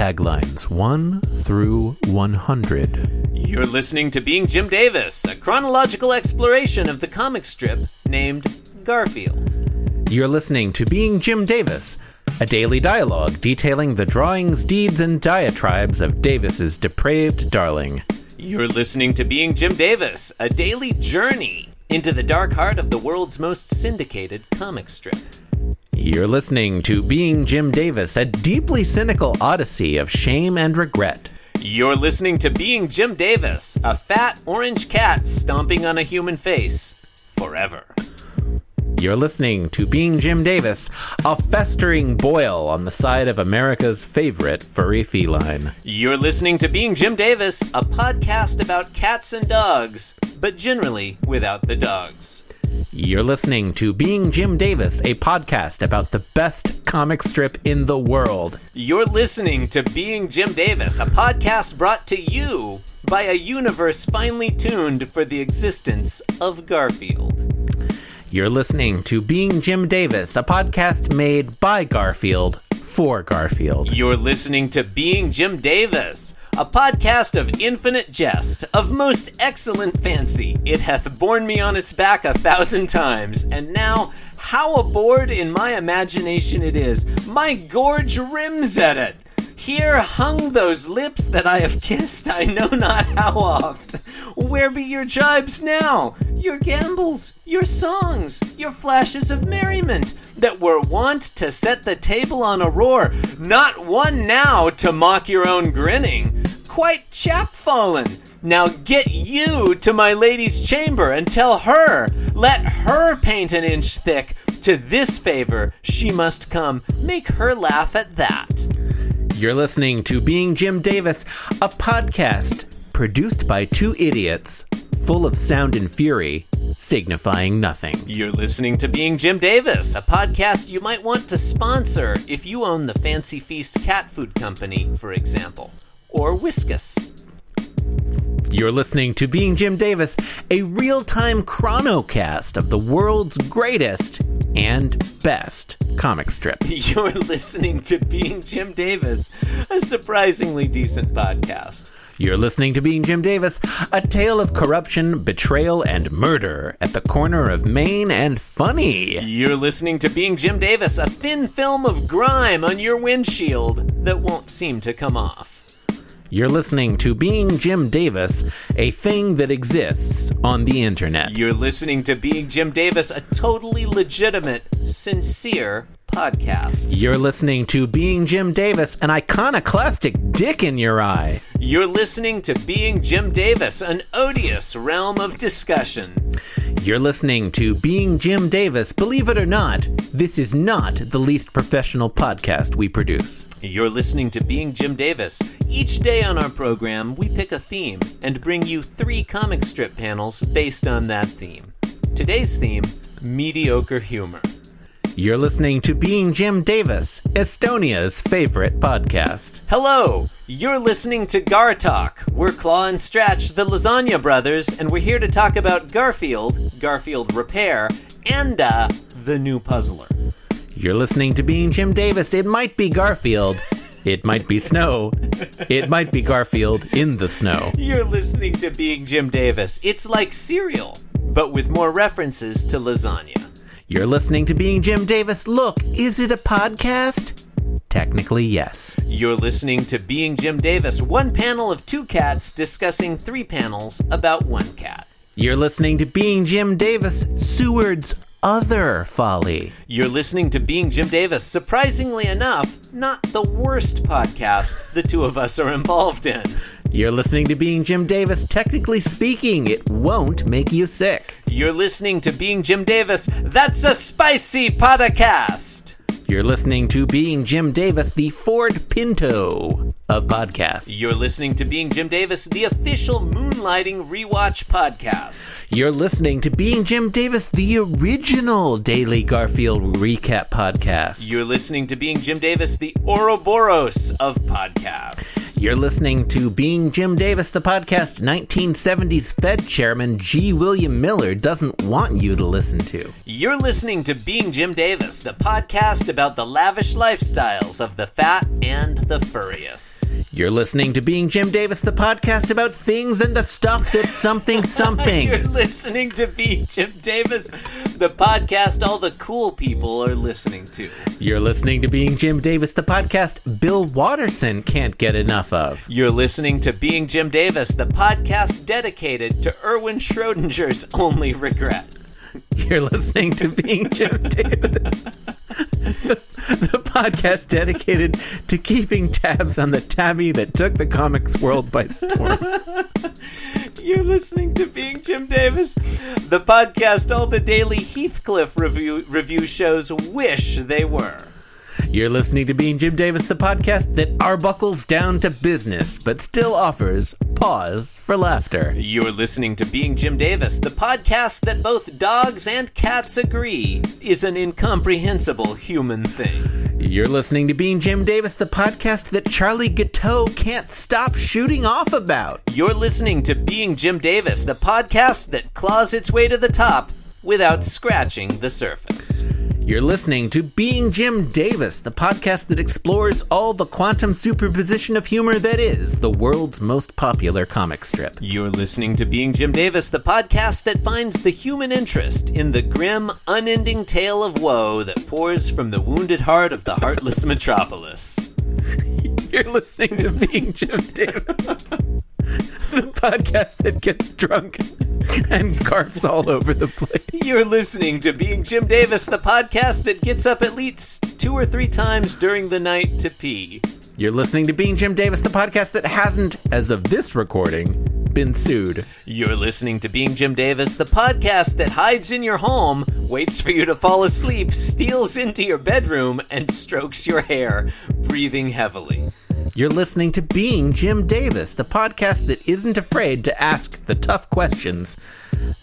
taglines 1 through 100. You're listening to Being Jim Davis, a chronological exploration of the comic strip named Garfield. You're listening to Being Jim Davis, a daily dialogue detailing the drawings, deeds, and diatribes of Davis's depraved darling. You're listening to Being Jim Davis, a daily journey into the dark heart of the world's most syndicated comic strip. You're listening to Being Jim Davis, a deeply cynical odyssey of shame and regret. You're listening to Being Jim Davis, a fat orange cat stomping on a human face forever. You're listening to Being Jim Davis, a festering boil on the side of America's favorite furry feline. You're listening to Being Jim Davis, a podcast about cats and dogs, but generally without the dogs. You're listening to Being Jim Davis, a podcast about the best comic strip in the world. You're listening to Being Jim Davis, a podcast brought to you by a universe finely tuned for the existence of Garfield. You're listening to Being Jim Davis, a podcast made by Garfield for Garfield. You're listening to Being Jim Davis, a podcast of infinite jest, of most excellent fancy. It hath borne me on its back a thousand times, and now how aboard in my imagination it is. My gorge rims at it. Here hung those lips that I have kissed I know not how oft. Where be your jibes now? Your gambols, your songs, your flashes of merriment that were wont to set the table on a roar, not one now to mock your own grinning. Quite chapfallen. Now get you to my lady's chamber and tell her, let her paint an inch thick. To this favor she must come. Make her laugh at that. You're listening to Being Jim Davis, a podcast produced by two idiots, full of sound and fury, signifying nothing. You're listening to Being Jim Davis, a podcast you might want to sponsor if you own the Fancy Feast cat food company, for example, or Whiskas. You're listening to Being Jim Davis, a real time chronocast of the world's greatest and best comic strip. You're listening to Being Jim Davis, a surprisingly decent podcast. You're listening to Being Jim Davis, a tale of corruption, betrayal, and murder at the corner of Maine and funny. You're listening to Being Jim Davis, a thin film of grime on your windshield that won't seem to come off. You're listening to Being Jim Davis, a thing that exists on the internet. You're listening to Being Jim Davis, a totally legitimate, sincere podcast. You're listening to Being Jim Davis, an iconoclastic dick in your eye. You're listening to Being Jim Davis, an odious realm of discussion. You're listening to Being Jim Davis. Believe it or not, this is not the least professional podcast we produce. You're listening to Being Jim Davis. Each day on our program, we pick a theme and bring you three comic strip panels based on that theme. Today's theme mediocre humor. You're listening to Being Jim Davis, Estonia's favorite podcast. Hello, you're listening to Gar Talk. We're Claw and Stretch, the Lasagna Brothers, and we're here to talk about Garfield, Garfield Repair, and uh, the new puzzler. You're listening to Being Jim Davis. It might be Garfield. It might be snow. It might be Garfield in the snow. You're listening to Being Jim Davis. It's like cereal, but with more references to lasagna. You're listening to Being Jim Davis. Look, is it a podcast? Technically, yes. You're listening to Being Jim Davis, one panel of two cats discussing three panels about one cat. You're listening to Being Jim Davis, Seward's other folly. You're listening to Being Jim Davis. Surprisingly enough, not the worst podcast the two of us are involved in. You're listening to Being Jim Davis. Technically speaking, it won't make you sick. You're listening to Being Jim Davis. That's a spicy podcast. You're listening to Being Jim Davis, the Ford Pinto of podcasts. You're listening to Being Jim Davis, the official Moonlighting Rewatch podcast. You're listening to Being Jim Davis, the original Daily Garfield recap podcast. You're listening to Being Jim Davis, the Ouroboros of podcasts. You're listening to Being Jim Davis, the podcast 1970s Fed chairman G. William Miller doesn't want you to listen to. You're listening to Being Jim Davis, the podcast about the lavish lifestyles of the fat and the You're listening to Being Jim Davis, the podcast about things and the stuff that's something something. You're listening to Being Jim Davis, the podcast all the cool people are listening to. You're listening to Being Jim Davis, the podcast Bill Watterson can't get enough of. You're listening to Being Jim Davis, the podcast dedicated to Erwin Schrodinger's only regret. You're listening to Being Jim Davis, the, the podcast dedicated to keeping tabs on the tabby that took the comics world by storm. You're listening to Being Jim Davis, the podcast all the daily Heathcliff review review shows wish they were. You're listening to Being Jim Davis, the podcast that arbuckles down to business, but still offers pause for laughter. You're listening to Being Jim Davis, the podcast that both dogs and cats agree is an incomprehensible human thing. You're listening to Being Jim Davis, the podcast that Charlie Gateau can't stop shooting off about. You're listening to Being Jim Davis, the podcast that claws its way to the top without scratching the surface. You're listening to Being Jim Davis, the podcast that explores all the quantum superposition of humor that is the world's most popular comic strip. You're listening to Being Jim Davis, the podcast that finds the human interest in the grim, unending tale of woe that pours from the wounded heart of the heartless metropolis. You're listening to Being Jim Davis, the podcast that gets drunk and garfs all over the place. You're listening to Being Jim Davis, the podcast that gets up at least two or three times during the night to pee. You're listening to Being Jim Davis, the podcast that hasn't, as of this recording, been sued. You're listening to Being Jim Davis, the podcast that hides in your home, waits for you to fall asleep, steals into your bedroom, and strokes your hair, breathing heavily. You're listening to Being Jim Davis, the podcast that isn't afraid to ask the tough questions,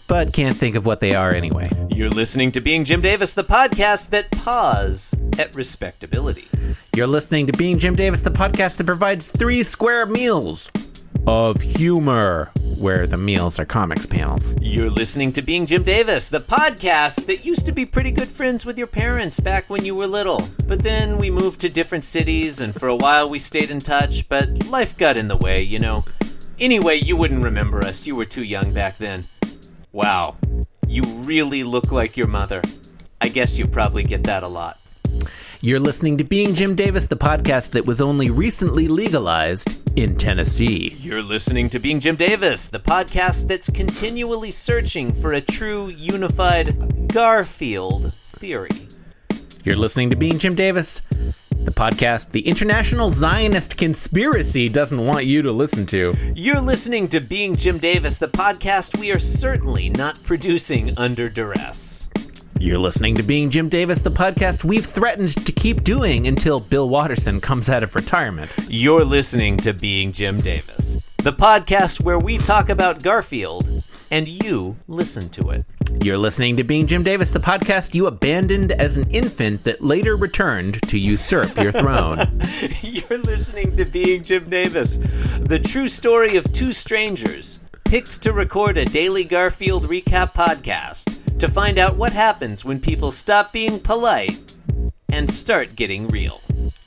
but can't think of what they are anyway. You're listening to Being Jim Davis, the podcast that paws at respectability. You're listening to Being Jim Davis, the podcast that provides three square meals of humor, where the meals are comics panels. You're listening to Being Jim Davis, the podcast that used to be pretty good friends with your parents back when you were little. But then we moved to different cities, and for a while we stayed in touch, but life got in the way, you know. Anyway, you wouldn't remember us. You were too young back then. Wow, you really look like your mother. I guess you probably get that a lot. You're listening to Being Jim Davis, the podcast that was only recently legalized in Tennessee. You're listening to Being Jim Davis, the podcast that's continually searching for a true, unified Garfield theory. You're listening to Being Jim Davis, the podcast the International Zionist Conspiracy doesn't want you to listen to. You're listening to Being Jim Davis, the podcast we are certainly not producing under duress. You're listening to Being Jim Davis, the podcast we've threatened to keep doing until Bill Watterson comes out of retirement. You're listening to Being Jim Davis, the podcast where we talk about Garfield and you listen to it. You're listening to Being Jim Davis, the podcast you abandoned as an infant that later returned to usurp your throne. You're listening to Being Jim Davis, the true story of two strangers picked to record a daily Garfield recap podcast to find out what happens when people stop being polite and start getting real.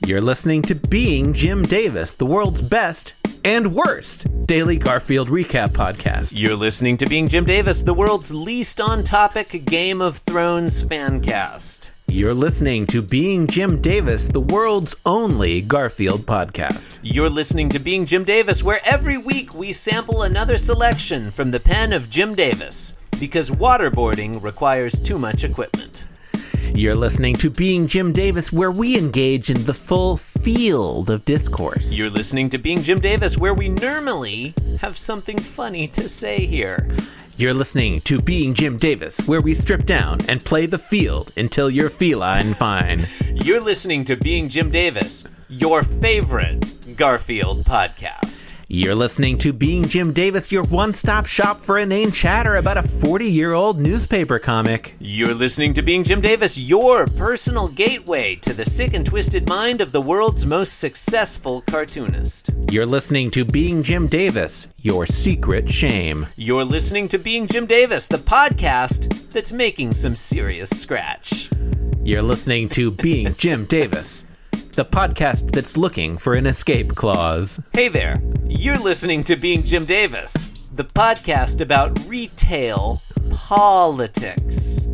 You're listening to Being Jim Davis, the world's best and worst daily Garfield recap podcast. You're listening to Being Jim Davis, the world's least on topic Game of Thrones fan cast. You're listening to Being Jim Davis, the world's only Garfield podcast. You're listening to Being Jim Davis, where every week we sample another selection from the pen of Jim Davis, because waterboarding requires too much equipment. You're listening to Being Jim Davis, where we engage in the full field of discourse. You're listening to Being Jim Davis, where we normally have something funny to say here. You're listening to Being Jim Davis, where we strip down and play the field until you're feline fine. You're listening to Being Jim Davis, your favorite Garfield podcast. You're listening to Being Jim Davis, your one stop shop for inane chatter about a 40 year old newspaper comic. You're listening to Being Jim Davis, your personal gateway to the sick and twisted mind of the world's most successful cartoonist. You're listening to Being Jim Davis, your secret shame. You're listening to Being Jim Davis, the podcast that's making some serious scratch. You're listening to Being Jim Davis, the podcast that's looking for an escape clause. Hey there, you're listening to Being Jim Davis, the podcast about retail politics.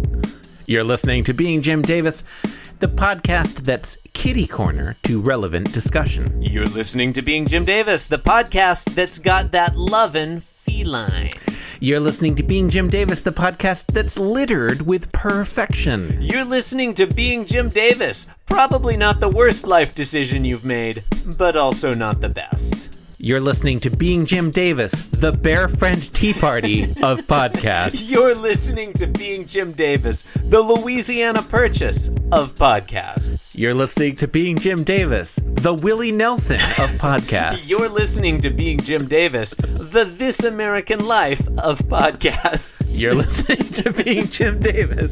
You're listening to Being Jim Davis, the podcast that's kitty corner to relevant discussion. You're listening to Being Jim Davis, the podcast that's got that lovin' feline. You're listening to Being Jim Davis, the podcast that's littered with perfection. You're listening to Being Jim Davis, probably not the worst life decision you've made, but also not the best. You're listening to Being Jim Davis, the Bear Friend Tea Party of podcasts. You're listening to Being Jim Davis, the Louisiana Purchase of podcasts. You're listening to Being Jim Davis, the Willie Nelson of podcasts. You're listening to Being Jim Davis, the This American Life of podcasts. You're listening to Being Jim Davis,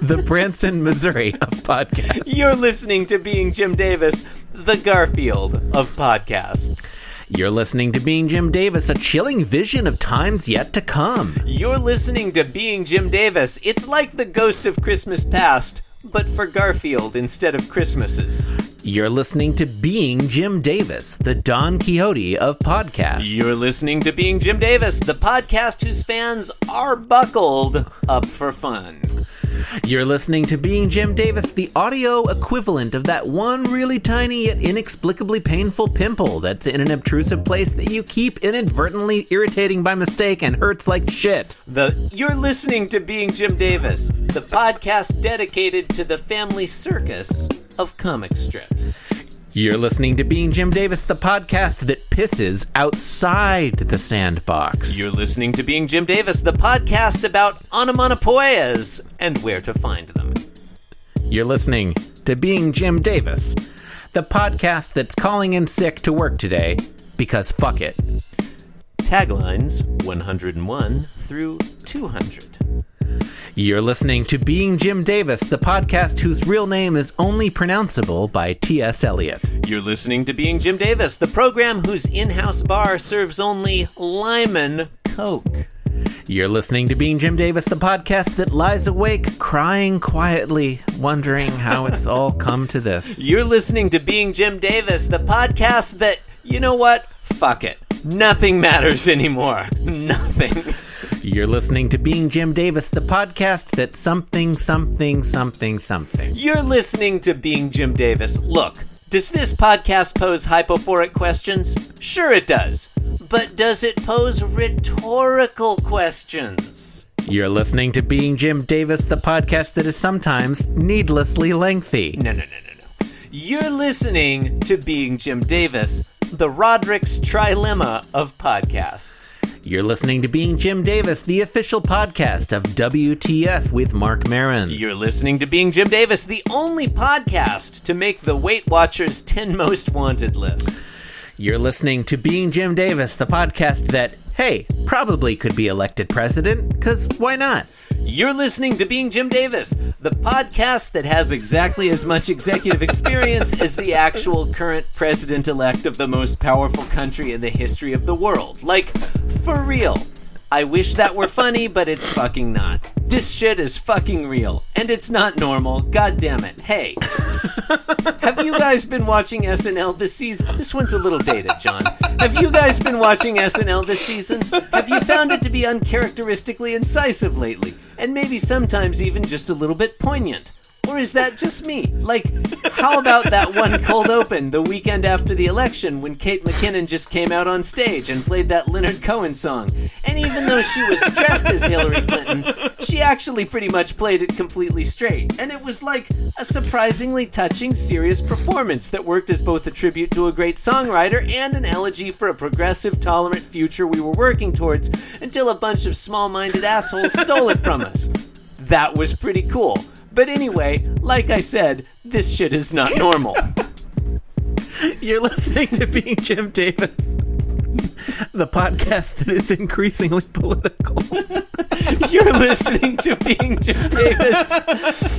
the Branson, Missouri of podcasts. You're listening to Being Jim Davis, the Garfield of podcasts. You're listening to Being Jim Davis, a chilling vision of times yet to come. You're listening to Being Jim Davis. It's like the ghost of Christmas past, but for Garfield instead of Christmases. You're listening to Being Jim Davis, the Don Quixote of podcasts. You're listening to Being Jim Davis, the podcast whose fans are buckled up for fun. You're listening to Being Jim Davis, the audio equivalent of that one really tiny yet inexplicably painful pimple that's in an obtrusive place that you keep inadvertently irritating by mistake and hurts like shit. The You're listening to Being Jim Davis, the podcast dedicated to the family circus of comic strips. You're listening to Being Jim Davis, the podcast that pisses outside the sandbox. You're listening to Being Jim Davis, the podcast about onomatopoeias and where to find them. You're listening to Being Jim Davis, the podcast that's calling in sick to work today because fuck it. Taglines 101 through 200. You're listening to Being Jim Davis, the podcast whose real name is only pronounceable by T.S. Eliot. You're listening to Being Jim Davis, the program whose in house bar serves only Lyman Coke. You're listening to Being Jim Davis, the podcast that lies awake, crying quietly, wondering how it's all come to this. You're listening to Being Jim Davis, the podcast that, you know what? Fuck it. Nothing matters anymore. Nothing. You're listening to Being Jim Davis, the podcast that something, something, something, something. You're listening to Being Jim Davis. Look, does this podcast pose hypophoric questions? Sure it does. But does it pose rhetorical questions? You're listening to Being Jim Davis, the podcast that is sometimes needlessly lengthy. No, no, no, no, no. You're listening to Being Jim Davis, the Roderick's trilemma of podcasts. You're listening to Being Jim Davis, the official podcast of WTF with Marc Maron. You're listening to Being Jim Davis, the only podcast to make the Weight Watchers 10 Most Wanted list. You're listening to Being Jim Davis, the podcast that, hey, probably could be elected president, because why not? You're listening to Being Jim Davis, the podcast that has exactly as much executive experience as the actual current president elect of the most powerful country in the history of the world. Like, for real. I wish that were funny, but it's fucking not. This shit is fucking real. And it's not normal. God damn it. Hey. Have you guys been watching SNL this season? This one's a little dated, John. Have you guys been watching SNL this season? Have you found it to be uncharacteristically incisive lately? And maybe sometimes even just a little bit poignant? Or is that just me? Like, how about that one cold open the weekend after the election when Kate McKinnon just came out on stage and played that Leonard Cohen song? And even though she was dressed as Hillary Clinton, she actually pretty much played it completely straight. And it was like a surprisingly touching, serious performance that worked as both a tribute to a great songwriter and an elegy for a progressive, tolerant future we were working towards until a bunch of small minded assholes stole it from us. That was pretty cool. But anyway, like I said, this shit is not normal. You're listening to Being Jim Davis, the podcast that is increasingly political. You're listening to Being Jim Davis,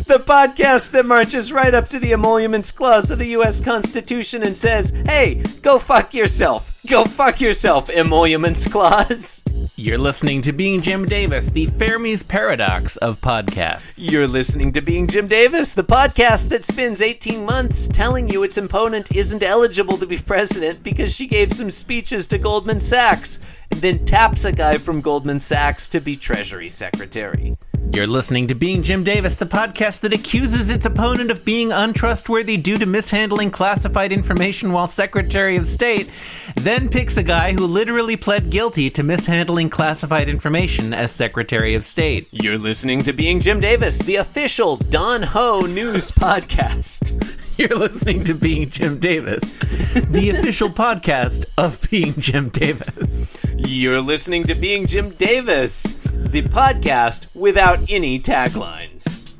the podcast that marches right up to the emoluments clause of the U.S. Constitution and says, hey, go fuck yourself. Go fuck yourself, emoluments clause. You're listening to Being Jim Davis, the Fermi's paradox of podcasts. You're listening to Being Jim Davis, the podcast that spends 18 months telling you its opponent isn't eligible to be president because she gave some speeches to Goldman Sachs, and then taps a guy from Goldman Sachs to be Treasury Secretary. You're listening to Being Jim Davis, the podcast that accuses its opponent of being untrustworthy due to mishandling classified information while Secretary of State, then picks a guy who literally pled guilty to mishandling classified information as Secretary of State. You're listening to Being Jim Davis, the official Don Ho news podcast. You're listening to Being Jim Davis, the official podcast of Being Jim Davis. You're listening to Being Jim Davis, the podcast without any taglines.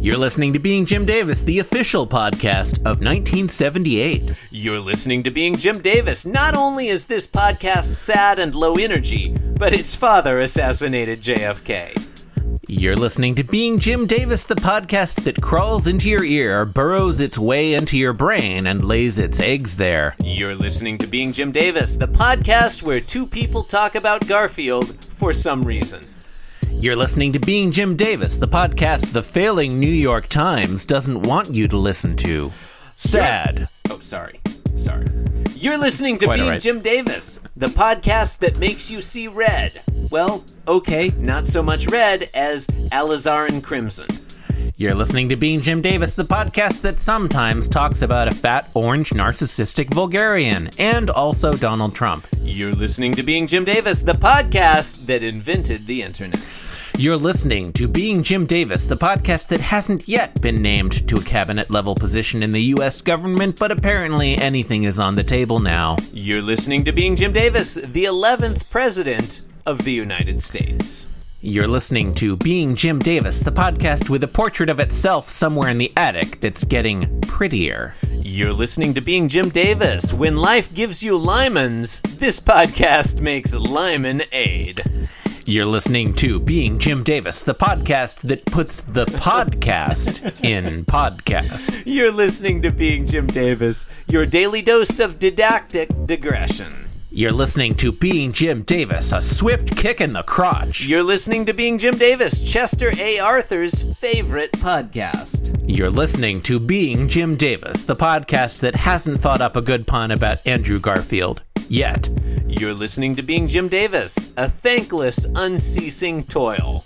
You're listening to Being Jim Davis, the official podcast of 1978. You're listening to Being Jim Davis. Not only is this podcast sad and low energy, but its father assassinated JFK. You're listening to Being Jim Davis, the podcast that crawls into your ear, burrows its way into your brain, and lays its eggs there. You're listening to Being Jim Davis, the podcast where two people talk about Garfield for some reason. You're listening to Being Jim Davis, the podcast the failing New York Times doesn't want you to listen to. Sad. Oh, sorry. Sorry. You're listening to Quite Being right. Jim Davis, the podcast that makes you see red. Well, okay, not so much red as Alizarin Crimson. You're listening to Being Jim Davis, the podcast that sometimes talks about a fat, orange, narcissistic vulgarian, and also Donald Trump. You're listening to Being Jim Davis, the podcast that invented the internet. You're listening to Being Jim Davis, the podcast that hasn't yet been named to a cabinet level position in the U.S. government, but apparently anything is on the table now. You're listening to Being Jim Davis, the 11th President of the United States. You're listening to Being Jim Davis, the podcast with a portrait of itself somewhere in the attic that's getting prettier. You're listening to Being Jim Davis. When life gives you limons, this podcast makes Lyman aid. You're listening to Being Jim Davis, the podcast that puts the podcast in podcast. You're listening to Being Jim Davis, your daily dose of didactic digression. You're listening to Being Jim Davis, a swift kick in the crotch. You're listening to Being Jim Davis, Chester A. Arthur's favorite podcast. You're listening to Being Jim Davis, the podcast that hasn't thought up a good pun about Andrew Garfield yet. You're listening to Being Jim Davis, a thankless, unceasing toil.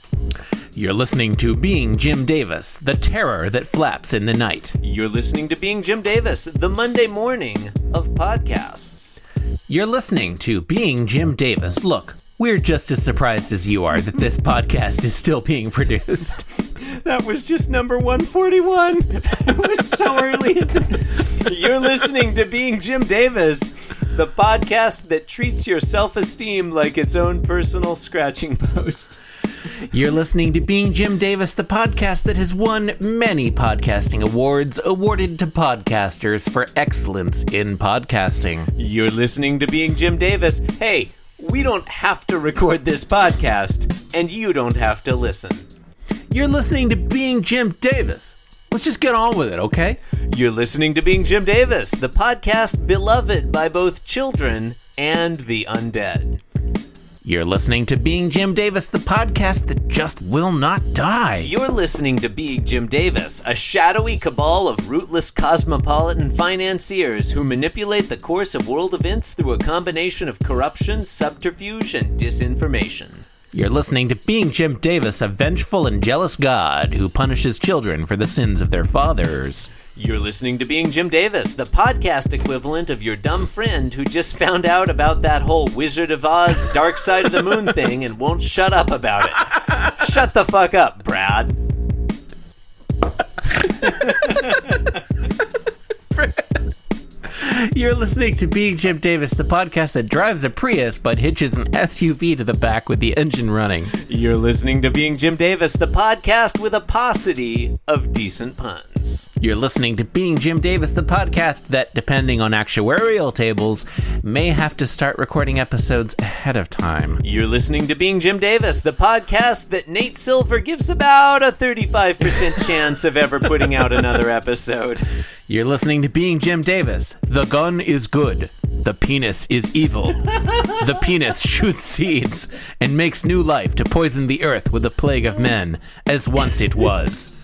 You're listening to Being Jim Davis, the terror that flaps in the night. You're listening to Being Jim Davis, the Monday morning of podcasts. You're listening to Being Jim Davis. Look, we're just as surprised as you are that this podcast is still being produced. That was just number 141. it was so early. You're listening to Being Jim Davis, the podcast that treats your self esteem like its own personal scratching post. You're listening to Being Jim Davis, the podcast that has won many podcasting awards awarded to podcasters for excellence in podcasting. You're listening to Being Jim Davis. Hey, we don't have to record this podcast, and you don't have to listen. You're listening to Being Jim Davis. Let's just get on with it, okay? You're listening to Being Jim Davis, the podcast beloved by both children and the undead. You're listening to Being Jim Davis, the podcast that just will not die. You're listening to Being Jim Davis, a shadowy cabal of rootless cosmopolitan financiers who manipulate the course of world events through a combination of corruption, subterfuge, and disinformation. You're listening to Being Jim Davis, a vengeful and jealous god who punishes children for the sins of their fathers. You're listening to Being Jim Davis, the podcast equivalent of your dumb friend who just found out about that whole Wizard of Oz Dark Side of the Moon thing and won't shut up about it. Shut the fuck up, Brad. You're listening to Being Jim Davis, the podcast that drives a Prius but hitches an SUV to the back with the engine running. You're listening to Being Jim Davis, the podcast with a paucity of decent puns. Audience. You're listening to Being Jim Davis, the podcast that, depending on actuarial tables, may have to start recording episodes ahead of time. You're listening to Being Jim Davis, the podcast that Nate Silver gives about a 35% chance of ever putting out another episode. You're listening to Being Jim Davis. The gun is good. The penis is evil. the penis shoots seeds and makes new life to poison the earth with a plague of men, as once it was.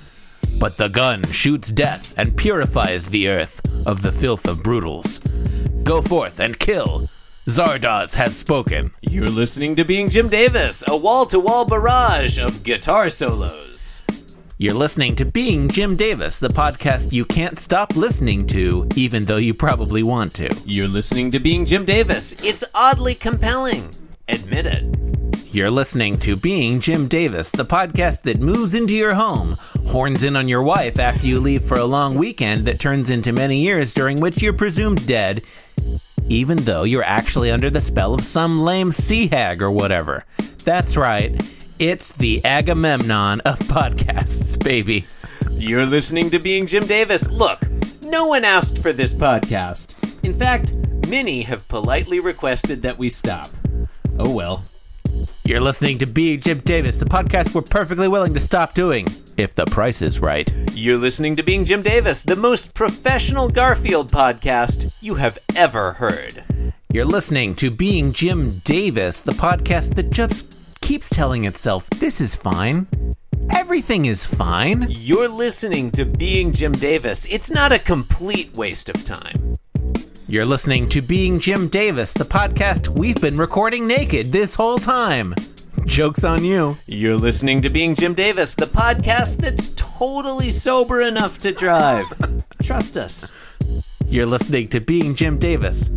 But the gun shoots death and purifies the earth of the filth of brutals. Go forth and kill. Zardoz has spoken. You're listening to Being Jim Davis, a wall to wall barrage of guitar solos. You're listening to Being Jim Davis, the podcast you can't stop listening to, even though you probably want to. You're listening to Being Jim Davis. It's oddly compelling. Admit it. You're listening to Being Jim Davis, the podcast that moves into your home, horns in on your wife after you leave for a long weekend that turns into many years during which you're presumed dead, even though you're actually under the spell of some lame sea hag or whatever. That's right, it's the Agamemnon of podcasts, baby. You're listening to Being Jim Davis. Look, no one asked for this podcast. In fact, many have politely requested that we stop. Oh well. You're listening to Being Jim Davis, the podcast we're perfectly willing to stop doing, if the price is right. You're listening to Being Jim Davis, the most professional Garfield podcast you have ever heard. You're listening to Being Jim Davis, the podcast that just keeps telling itself, this is fine. Everything is fine. You're listening to Being Jim Davis. It's not a complete waste of time. You're listening to Being Jim Davis, the podcast we've been recording naked this whole time. Joke's on you. You're listening to Being Jim Davis, the podcast that's totally sober enough to drive. Trust us. You're listening to Being Jim Davis,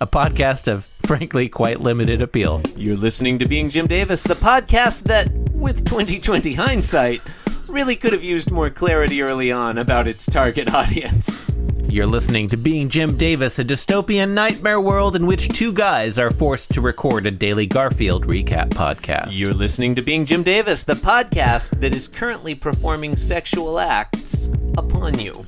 a podcast of, frankly, quite limited appeal. You're listening to Being Jim Davis, the podcast that, with 2020 hindsight, really could have used more clarity early on about its target audience. You're listening to Being Jim Davis, a dystopian nightmare world in which two guys are forced to record a daily Garfield recap podcast. You're listening to Being Jim Davis, the podcast that is currently performing sexual acts upon you.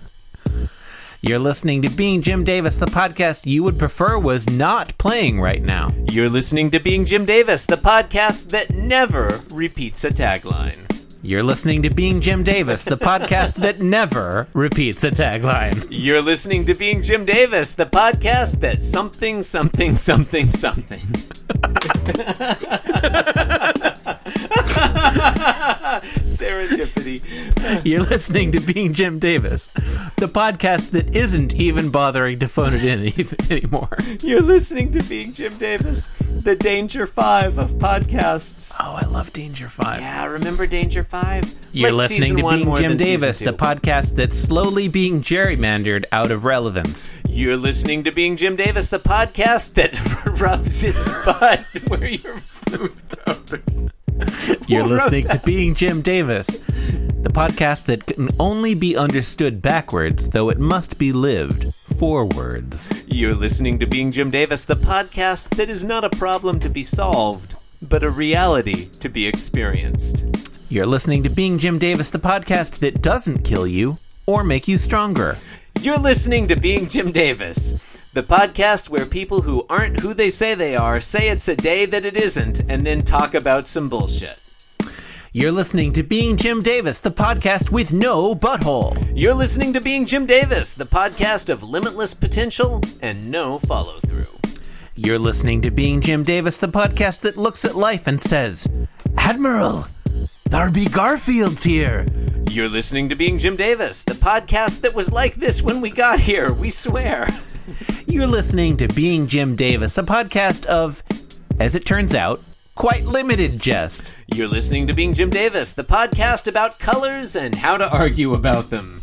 You're listening to Being Jim Davis, the podcast you would prefer was not playing right now. You're listening to Being Jim Davis, the podcast that never repeats a tagline. You're listening to Being Jim Davis, the podcast that never repeats a tagline. You're listening to Being Jim Davis, the podcast that something, something, something, something. Serendipity. You're listening to Being Jim Davis, the podcast that isn't even bothering to phone it in anymore. You're listening to Being Jim Davis, the Danger Five of podcasts. Oh, I love Danger Five. Yeah, remember Danger Five? You're Like listening to Being Jim Davis, the podcast that's slowly being gerrymandered out of relevance. You're listening to Being Jim Davis, the podcast that rubs its butt where your food goes. You're listening to Being Jim Davis, the podcast that can only be understood backwards, though it must be lived forwards. You're listening to Being Jim Davis, the podcast that is not a problem to be solved, but a reality to be experienced. You're listening to Being Jim Davis, the podcast that doesn't kill you or make you stronger. You're listening to Being Jim Davis, the podcast where people who aren't who they say they are say it's a day that it isn't, and then talk about some bullshit. You're listening to Being Jim Davis, the podcast with no butthole. You're listening to Being Jim Davis, the podcast of limitless potential and no follow through. You're listening to Being Jim Davis, the podcast that looks at life and says, Admiral, be Garfields here. You're listening to Being Jim Davis, the podcast that was like this when we got here, we swear. You're listening to Being Jim Davis, a podcast of, as it turns out, quite limited jest. You're listening to Being Jim Davis, the podcast about colors and how to argue about them.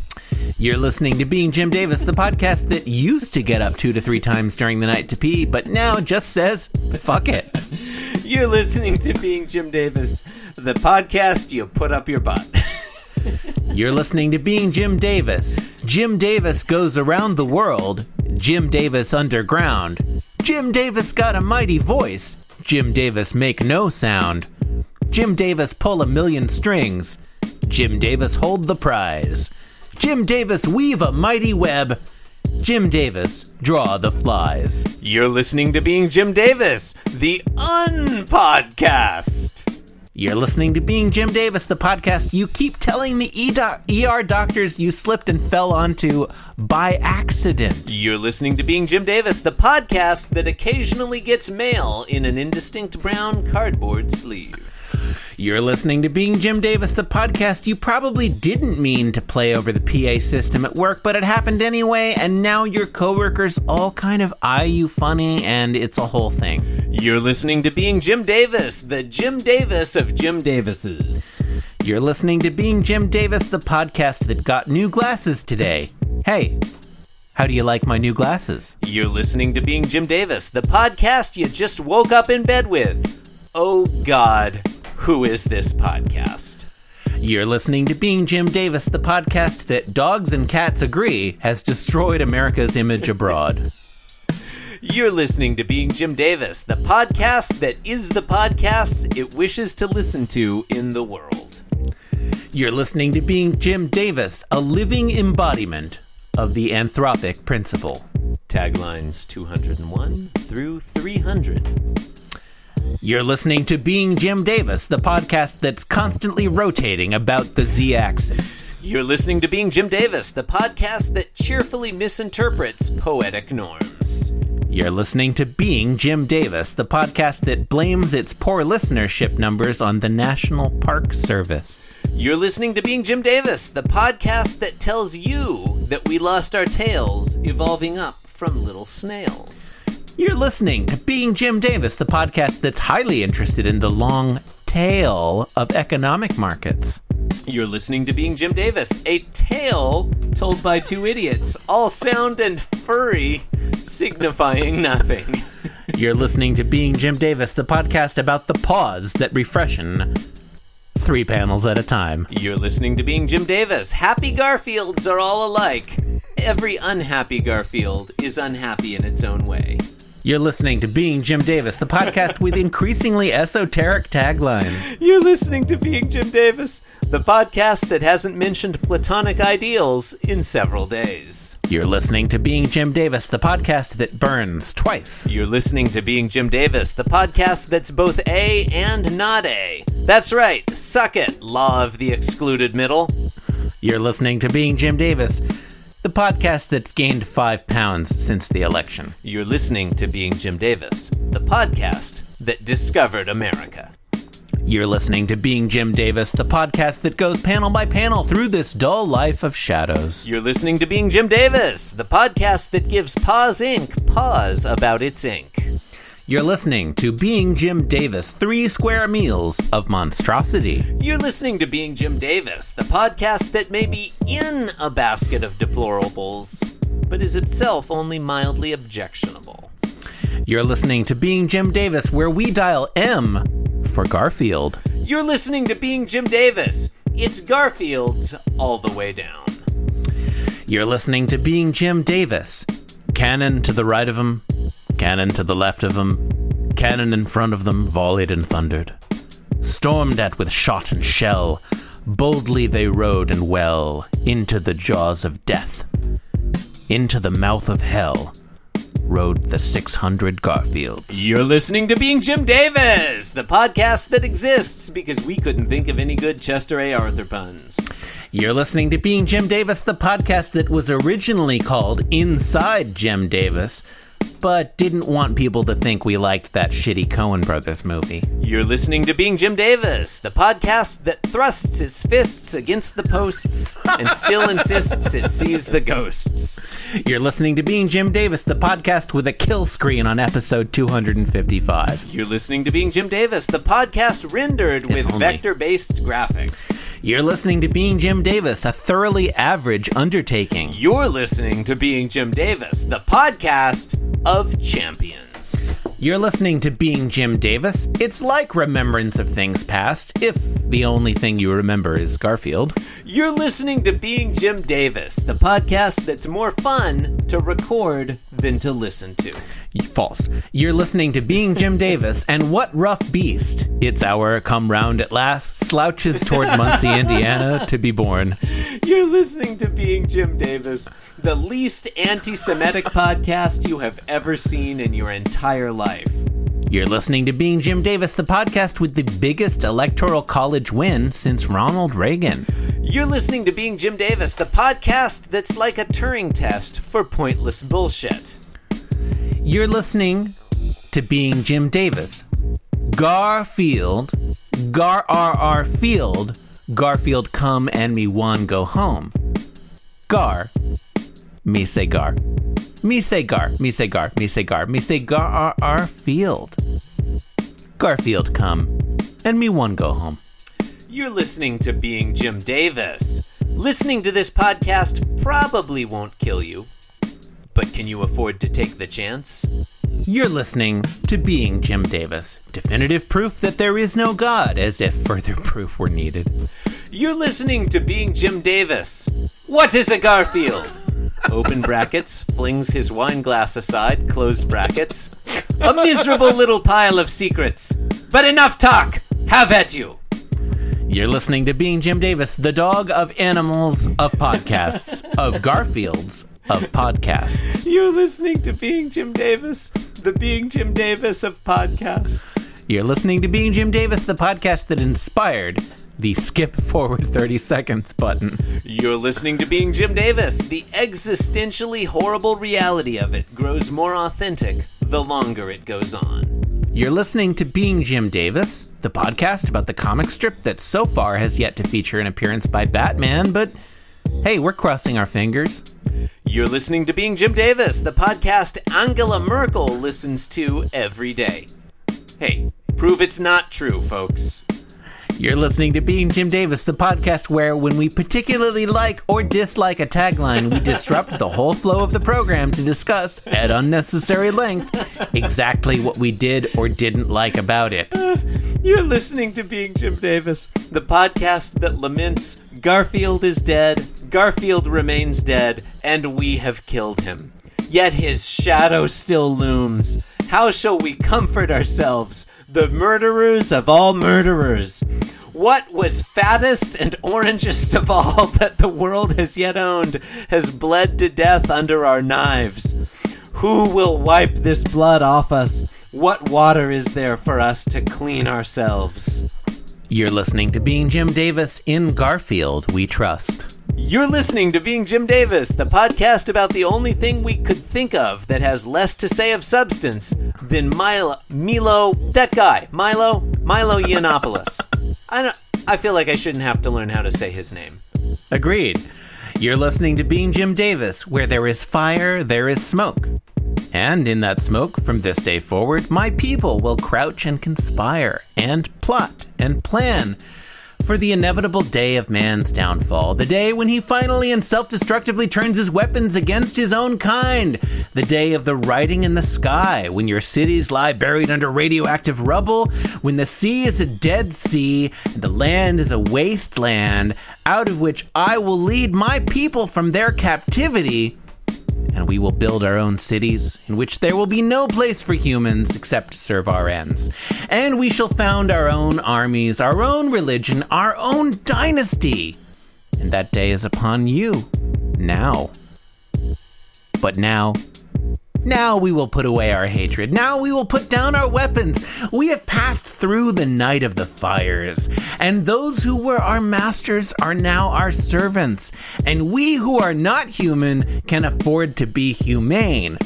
You're listening to Being Jim Davis, the podcast that used to get up two to three times during the night to pee, but now just says, fuck it. You're listening to Being Jim Davis, the podcast you put up your butt. You're listening to Being Jim Davis. Jim Davis goes around the world. Jim Davis underground. Jim Davis got a mighty voice. Jim Davis make no sound. Jim Davis pull a million strings. Jim Davis hold the prize. Jim Davis weave a mighty web. Jim Davis draw the flies. You're listening to Being Jim Davis, the unpodcast. You're listening to Being Jim Davis, the podcast you keep telling the ER doctors you slipped and fell onto by accident. You're listening to Being Jim Davis, the podcast that occasionally gets mail in an indistinct brown cardboard sleeve. You're listening to Being Jim Davis, the podcast you probably didn't mean to play over the PA system at work, but it happened anyway, and now your coworkers all kind of eye you funny, and it's a whole thing. You're listening to Being Jim Davis, the Jim Davis of Jim Davises. You're listening to Being Jim Davis, the podcast that got new glasses today. Hey, how do you like my new glasses? You're listening to Being Jim Davis, the podcast you just woke up in bed with. Oh, God. Who is this podcast? You're listening to Being Jim Davis, the podcast that dogs and cats agree has destroyed America's image abroad. You're listening to Being Jim Davis, the podcast that is the podcast it wishes to listen to in the world. You're listening to Being Jim Davis, a living embodiment of the anthropic principle. Taglines 201 through 300. You're listening to Being Jim Davis, the podcast that's constantly rotating about the Z axis. You're listening to Being Jim Davis, the podcast that cheerfully misinterprets poetic norms. You're listening to Being Jim Davis, the podcast that blames its poor listenership numbers on the National Park Service. You're listening to Being Jim Davis, the podcast that tells you that we lost our tails evolving up from little snails. You're listening to Being Jim Davis, the podcast that's highly interested in the long tail of economic markets. You're listening to Being Jim Davis, a tale told by two idiots, all sound and furry, signifying nothing. You're listening to Being Jim Davis, the podcast about the pause that refreshen three panels at a time. You're listening to Being Jim Davis. Happy Garfields are all alike. Every unhappy Garfield is unhappy in its own way. You're listening to Being Jim Davis, the podcast with increasingly esoteric taglines. You're listening to Being Jim Davis, the podcast that hasn't mentioned platonic ideals in several days. You're listening to Being Jim Davis, the podcast that burns twice. You're listening to Being Jim Davis, the podcast that's both A and not A. That's right, suck it, law of the excluded middle. You're listening to Being Jim Davis the podcast that's gained five pounds since the election. You're listening to Being Jim Davis, the podcast that discovered America. You're listening to Being Jim Davis, the podcast that goes panel by panel through this dull life of shadows. You're listening to Being Jim Davis, the podcast that gives Paws Inc pause about its ink. You're listening to Being Jim Davis, three square meals of monstrosity. You're listening to Being Jim Davis, the podcast that may be in a basket of deplorables, but is itself only mildly objectionable. You're listening to Being Jim Davis, where we dial M for Garfield. You're listening to Being Jim Davis. It's Garfield's all the way down. You're listening to Being Jim Davis. Cannon to the right of him, Cannon to the left of them, cannon in front of them volleyed and thundered. Stormed at with shot and shell, boldly they rode and well into the jaws of death. Into the mouth of hell rode the 600 Garfields. You're listening to Being Jim Davis, the podcast that exists because we couldn't think of any good Chester A. Arthur puns. You're listening to Being Jim Davis, the podcast that was originally called Inside Jim Davis but didn't want people to think we liked that shitty Coen Brothers movie. You're listening to Being Jim Davis, the podcast that thrusts its fists against the posts and still insists it sees the ghosts. You're listening to Being Jim Davis, the podcast with a kill screen on episode 255. You're listening to Being Jim Davis, the podcast rendered with vector based graphics. You're listening to Being Jim Davis, a thoroughly average undertaking. You're listening to Being Jim Davis, the podcast of champions. You're listening to Being Jim Davis. It's like Remembrance of Things Past, if the only thing you remember is Garfield. You're listening to Being Jim Davis, the podcast that's more fun to record than to listen to. False. You're listening to Being Jim Davis, and what rough beast! It's our come round at last, slouches toward Muncie, Indiana, to be born. You're listening to Being Jim Davis, the least anti Semitic podcast you have ever seen in your entire life. You're listening to Being Jim Davis, the podcast with the biggest electoral college win since Ronald Reagan. You're listening to Being Jim Davis, the podcast that's like a Turing test for pointless bullshit. You're listening to Being Jim Davis. Garfield, Gar R R Field, Garfield come and me one go home. Gar, me say Gar. Me say Gar, me say Gar, me say Gar, me say Gar R Field. Garfield come and me one go home. You're listening to Being Jim Davis. Listening to this podcast probably won't kill you, but can you afford to take the chance? You're listening to Being Jim Davis, definitive proof that there is no God, as if further proof were needed. You're listening to Being Jim Davis. What is a Garfield? Open brackets, flings his wine glass aside, closed brackets. A miserable little pile of secrets. But enough talk! Have at you! You're listening to Being Jim Davis, the dog of animals of podcasts, of Garfields of podcasts. You're listening to Being Jim Davis, the Being Jim Davis of podcasts. You're listening to Being Jim Davis, the podcast that inspired the skip forward 30 seconds button. You're listening to Being Jim Davis. The existentially horrible reality of it grows more authentic the longer it goes on. You're listening to Being Jim Davis, the podcast about the comic strip that so far has yet to feature an appearance by Batman, but hey, we're crossing our fingers. You're listening to Being Jim Davis, the podcast Angela Merkel listens to every day. Hey, prove it's not true, folks. You're listening to Being Jim Davis, the podcast where, when we particularly like or dislike a tagline, we disrupt the whole flow of the program to discuss, at unnecessary length, exactly what we did or didn't like about it. You're listening to Being Jim Davis, the podcast that laments Garfield is dead, Garfield remains dead, and we have killed him. Yet his shadow still looms. How shall we comfort ourselves, the murderers of all murderers? What was fattest and orangest of all that the world has yet owned has bled to death under our knives? Who will wipe this blood off us? What water is there for us to clean ourselves? You're listening to Being Jim Davis in Garfield, we trust. You're listening to Being Jim Davis, the podcast about the only thing we could think of that has less to say of substance than Milo, Milo, that guy, Milo, Milo Yiannopoulos. I don't. I feel like I shouldn't have to learn how to say his name. Agreed. You're listening to Being Jim Davis, where there is fire, there is smoke. And in that smoke, from this day forward, my people will crouch and conspire, and plot and plan for the inevitable day of man's downfall, the day when he finally and self destructively turns his weapons against his own kind, the day of the writing in the sky, when your cities lie buried under radioactive rubble, when the sea is a dead sea, and the land is a wasteland, out of which I will lead my people from their captivity and we will build our own cities in which there will be no place for humans except to serve our ends. And we shall found our own armies, our own religion, our own dynasty. And that day is upon you. Now. But now, now we will put away our hatred. Now we will put down our weapons. We have passed through the night of the fires, and those who were our masters are now our servants. And we who are not human can afford to be humane.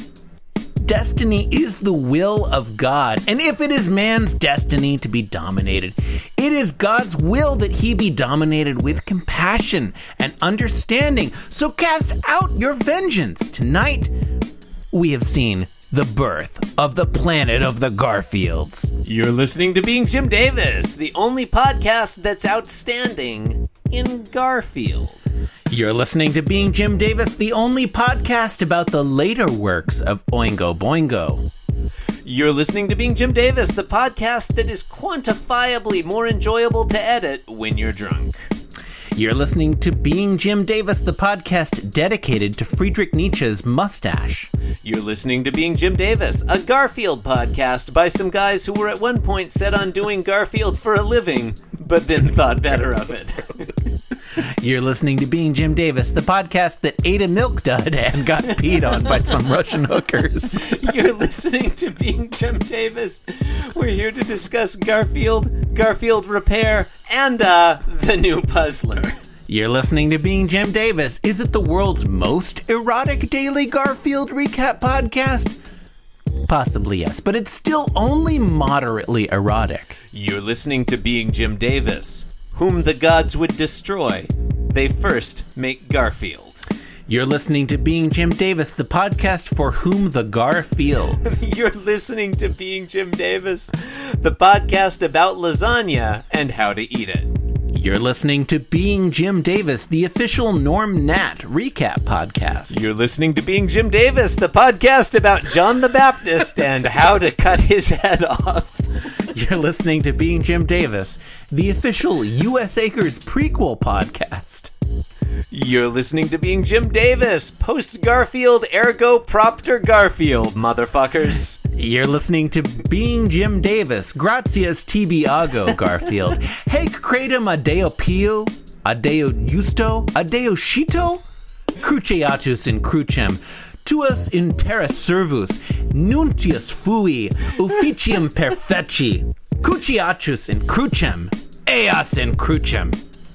Destiny is the will of God, and if it is man's destiny to be dominated, it is God's will that he be dominated with compassion and understanding. So cast out your vengeance. Tonight, we have seen the birth of the planet of the Garfields. You're listening to Being Jim Davis, the only podcast that's outstanding in Garfield. You're listening to Being Jim Davis, the only podcast about the later works of Oingo Boingo. You're listening to Being Jim Davis, the podcast that is quantifiably more enjoyable to edit when you're drunk. You're listening to Being Jim Davis, the podcast dedicated to Friedrich Nietzsche's mustache. You're listening to Being Jim Davis, a Garfield podcast by some guys who were at one point set on doing Garfield for a living, but then thought better of it. You're listening to Being Jim Davis, the podcast that ate a milk dud and got peed on by some Russian hookers. You're listening to Being Jim Davis. We're here to discuss Garfield, Garfield Repair, and uh, the new Puzzler. You're listening to Being Jim Davis. Is it the world's most erotic daily Garfield recap podcast? Possibly yes, but it's still only moderately erotic. You're listening to Being Jim Davis, whom the gods would destroy. They first make Garfield. You're listening to Being Jim Davis, the podcast for whom the Garfields. You're listening to Being Jim Davis, the podcast about lasagna and how to eat it. You're listening to Being Jim Davis, the official Nermal recap podcast. You're listening to Being Jim Davis, the podcast about John the Baptist and how to cut his head off. You're listening to Being Jim Davis, the official U.S. Acres prequel podcast. You're listening to Being Jim Davis, post Garfield, ergo propter Garfield, motherfuckers. You're listening to Being Jim Davis, gratias tibiago Garfield. Haec credem adeo pio, adeo justo, adeo shito, cruciatus in crucem, tuas in terra servus, nuntius fui, officium perfeci, cruciatus in crucem, eas in crucem.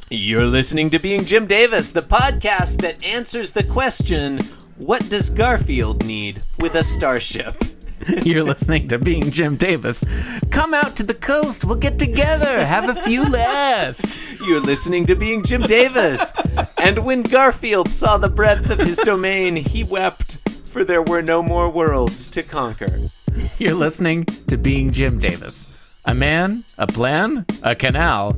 You're listening to Being Jim Davis, the podcast that answers the question what does Garfield need with a starship? You're listening to Being Jim Davis. Come out to the coast. We'll get together. Have a few laughs. You're listening to Being Jim Davis. And when Garfield saw the breadth of his domain, he wept, for there were no more worlds to conquer. You're listening to Being Jim Davis. A man, a plan, a canal,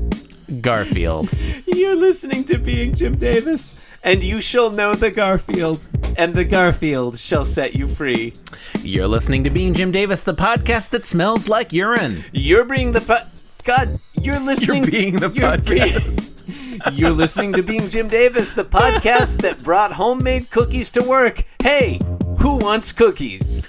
Garfield. You're listening to Being Jim Davis, and you shall know the Garfield, and the Garfield shall set you free. You're listening to Being Jim Davis, the podcast that smells like urine. You're being the po- God. You're listening. You're being the you're podcast. being- you're listening to Being Jim Davis, the podcast that brought homemade cookies to work. Hey, who wants cookies?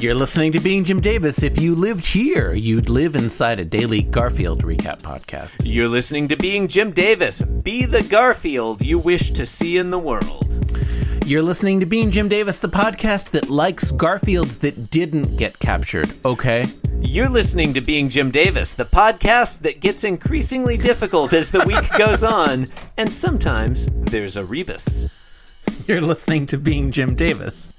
You're listening to Being Jim Davis. If you lived here, you'd live inside a daily Garfield recap podcast. You're listening to Being Jim Davis. Be the Garfield you wish to see in the world. You're listening to Being Jim Davis, the podcast that likes Garfields that didn't get captured, okay? You're listening to Being Jim Davis, the podcast that gets increasingly difficult as the week goes on, and sometimes there's a rebus. You're listening to Being Jim Davis,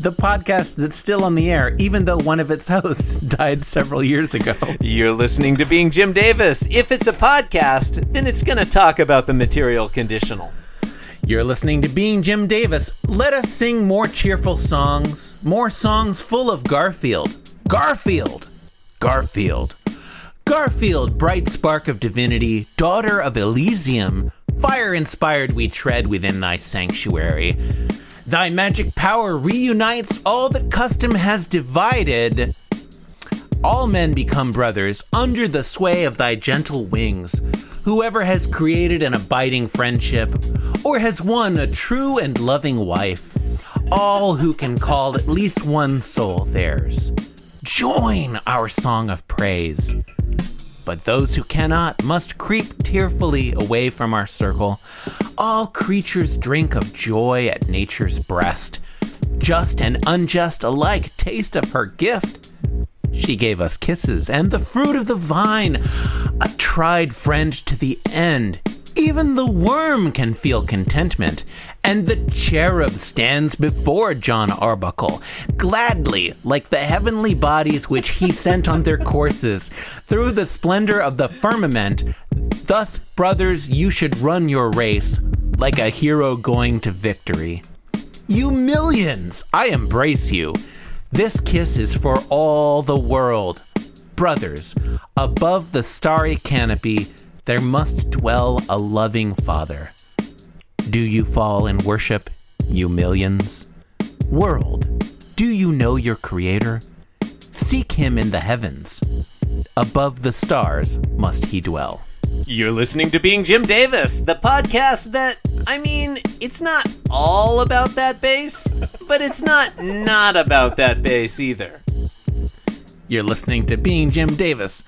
the podcast that's still on the air, even though one of its hosts died several years ago. You're listening to Being Jim Davis. If it's a podcast, then it's going to talk about the material conditional. You're listening to Being Jim Davis. Let us sing more cheerful songs, more songs full of Garfield. Garfield! Garfield. Garfield, bright spark of divinity, daughter of Elysium, fire inspired we tread within thy sanctuary. Thy magic power reunites all that custom has divided. All men become brothers under the sway of thy gentle wings. Whoever has created an abiding friendship, or has won a true and loving wife, all who can call at least one soul theirs. Join our song of praise. But those who cannot must creep tearfully away from our circle. All creatures drink of joy at nature's breast. Just and unjust alike taste of her gift. She gave us kisses and the fruit of the vine, a tried friend to the end. Even the worm can feel contentment, and the cherub stands before John Arbuckle, gladly, like the heavenly bodies which he sent on their courses through the splendor of the firmament. Thus, brothers, you should run your race like a hero going to victory. You millions, I embrace you. This kiss is for all the world. Brothers, above the starry canopy, there must dwell a loving Father. Do you fall in worship, you millions? World, do you know your Creator? Seek him in the heavens. Above the stars must he dwell. You're listening to Being Jim Davis, the podcast that, I mean, it's not all about that bass, but it's not not about that bass either. You're listening to Being Jim Davis,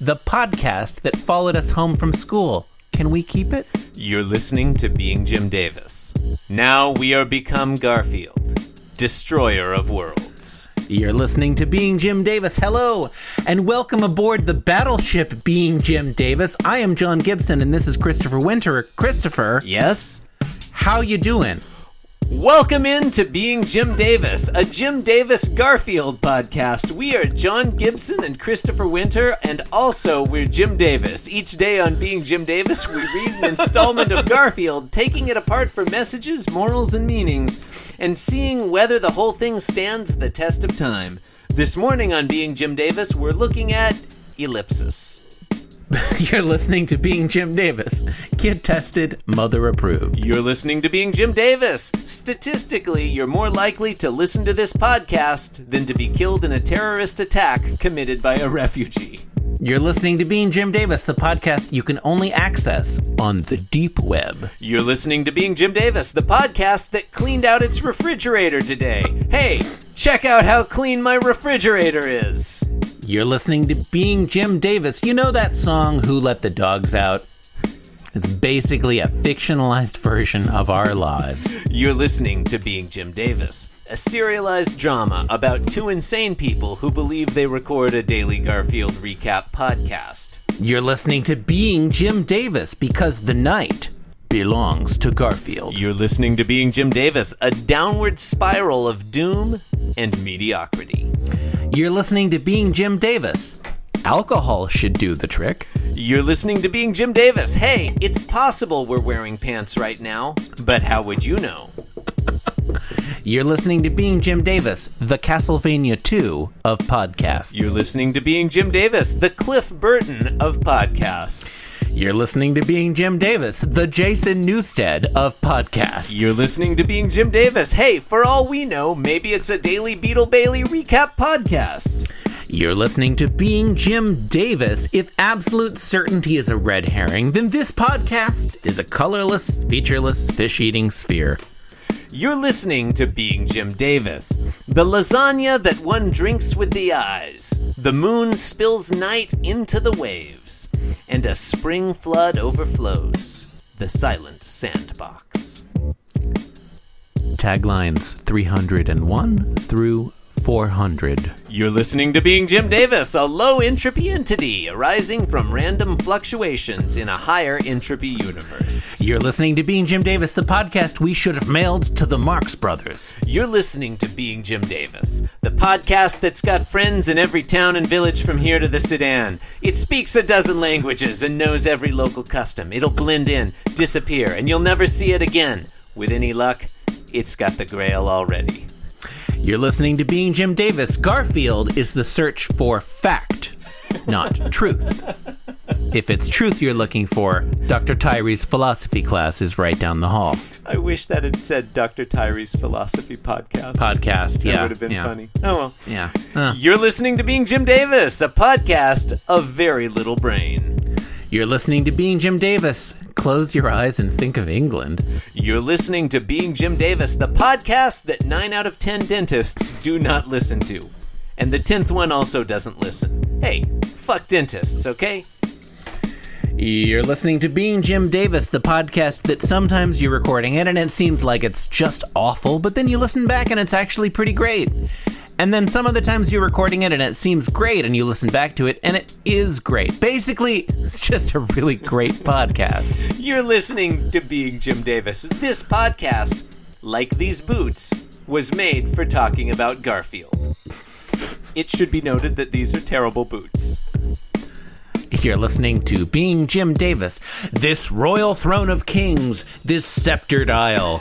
the podcast that followed us home from school. Can we keep it? You're listening to Being Jim Davis. Now we are become Garfield, destroyer of worlds. You're listening to Being Jim Davis. Hello, and welcome aboard the battleship Being Jim Davis. I am John Gibson, and this is Christopher Winter. Christopher, Yes? how you doing? Welcome in to Being Jim Davis, a Jim Davis Garfield podcast. We are John Gibson and Christopher Winter, and also we're Jim Davis. Each day on Being Jim Davis, we read an installment of Garfield, taking it apart for messages, morals, and meanings, and seeing whether the whole thing stands the test of time. This morning on Being Jim Davis, we're looking at ellipsis. You're listening to Being Jim Davis, kid tested, mother approved. You're listening to Being Jim Davis. Statistically, you're more likely to listen to this podcast than to be killed in a terrorist attack committed by a refugee. You're listening to Being Jim Davis, the podcast you can only access on the deep web. You're listening to Being Jim Davis, the podcast that cleaned out its refrigerator today. Hey, check out how clean my refrigerator is. You're listening to Being Jim Davis. You know that song, Who Let the Dogs Out? It's basically a fictionalized version of our lives. You're listening to Being Jim Davis, a serialized drama about two insane people who believe they record a daily Garfield recap podcast. You're listening to Being Jim Davis because the night belongs to Garfield. You're listening to Being Jim Davis, a downward spiral of doom and mediocrity. You're listening to Being Jim Davis. Alcohol should do the trick. You're listening to Being Jim Davis. Hey, it's possible we're wearing pants right now, but how would you know? You're listening to Being Jim Davis, the Castlevania 2 of podcasts. You're listening to Being Jim Davis, the Cliff Burton of podcasts. You're listening to Being Jim Davis, the Jason Newsted of podcasts. You're listening to Being Jim Davis. Hey, for all we know, maybe it's a daily Beetle Bailey recap podcast. You're listening to Being Jim Davis. If absolute certainty is a red herring, then this podcast is a colorless, featureless, fish eating sphere. You're listening to Being Jim Davis, the lasagna that one drinks with the eyes. The moon spills night into the waves, and a spring flood overflows. The silent sandbox. Taglines 301 through 400. You're listening to Being Jim Davis, a low entropy entity arising from random fluctuations in a higher entropy universe. You're listening to Being Jim Davis, the podcast we should have mailed to the Marx Brothers. You're listening to Being Jim Davis, the podcast that's got friends in every town and village from here to the Sudan. It speaks a dozen languages and knows every local custom. It'll blend in, disappear, and you'll never see it again. With any luck, it's got the grail already. You're listening to Being Jim Davis. Garfield is the search for fact, not truth. If it's truth you're looking for, Dr. Tyree's philosophy class is right down the hall. I wish that had said Dr. Tyree's philosophy podcast. Podcast, That yeah. would have been yeah, funny. Oh well. Yeah. Uh, You're listening to Being Jim Davis, a podcast of very little brain. You're listening to Being Jim Davis. Close your eyes and think of England. You're listening to Being Jim Davis, the podcast that 9 out of 10 dentists do not listen to. And the 10th one also doesn't listen. Hey, fuck dentists, okay? You're listening to Being Jim Davis, the podcast that sometimes you're recording it and it seems like it's just awful, but then you listen back and it's actually pretty great. And then some of the times you're recording it and it seems great and you listen back to it and it is great. Basically, it's just a really great podcast. You're listening to Being Jim Davis. This podcast, like these boots, was made for talking about Garfield. It should be noted that these are terrible boots. You're listening to Being Jim Davis, this royal throne of kings, this sceptered isle,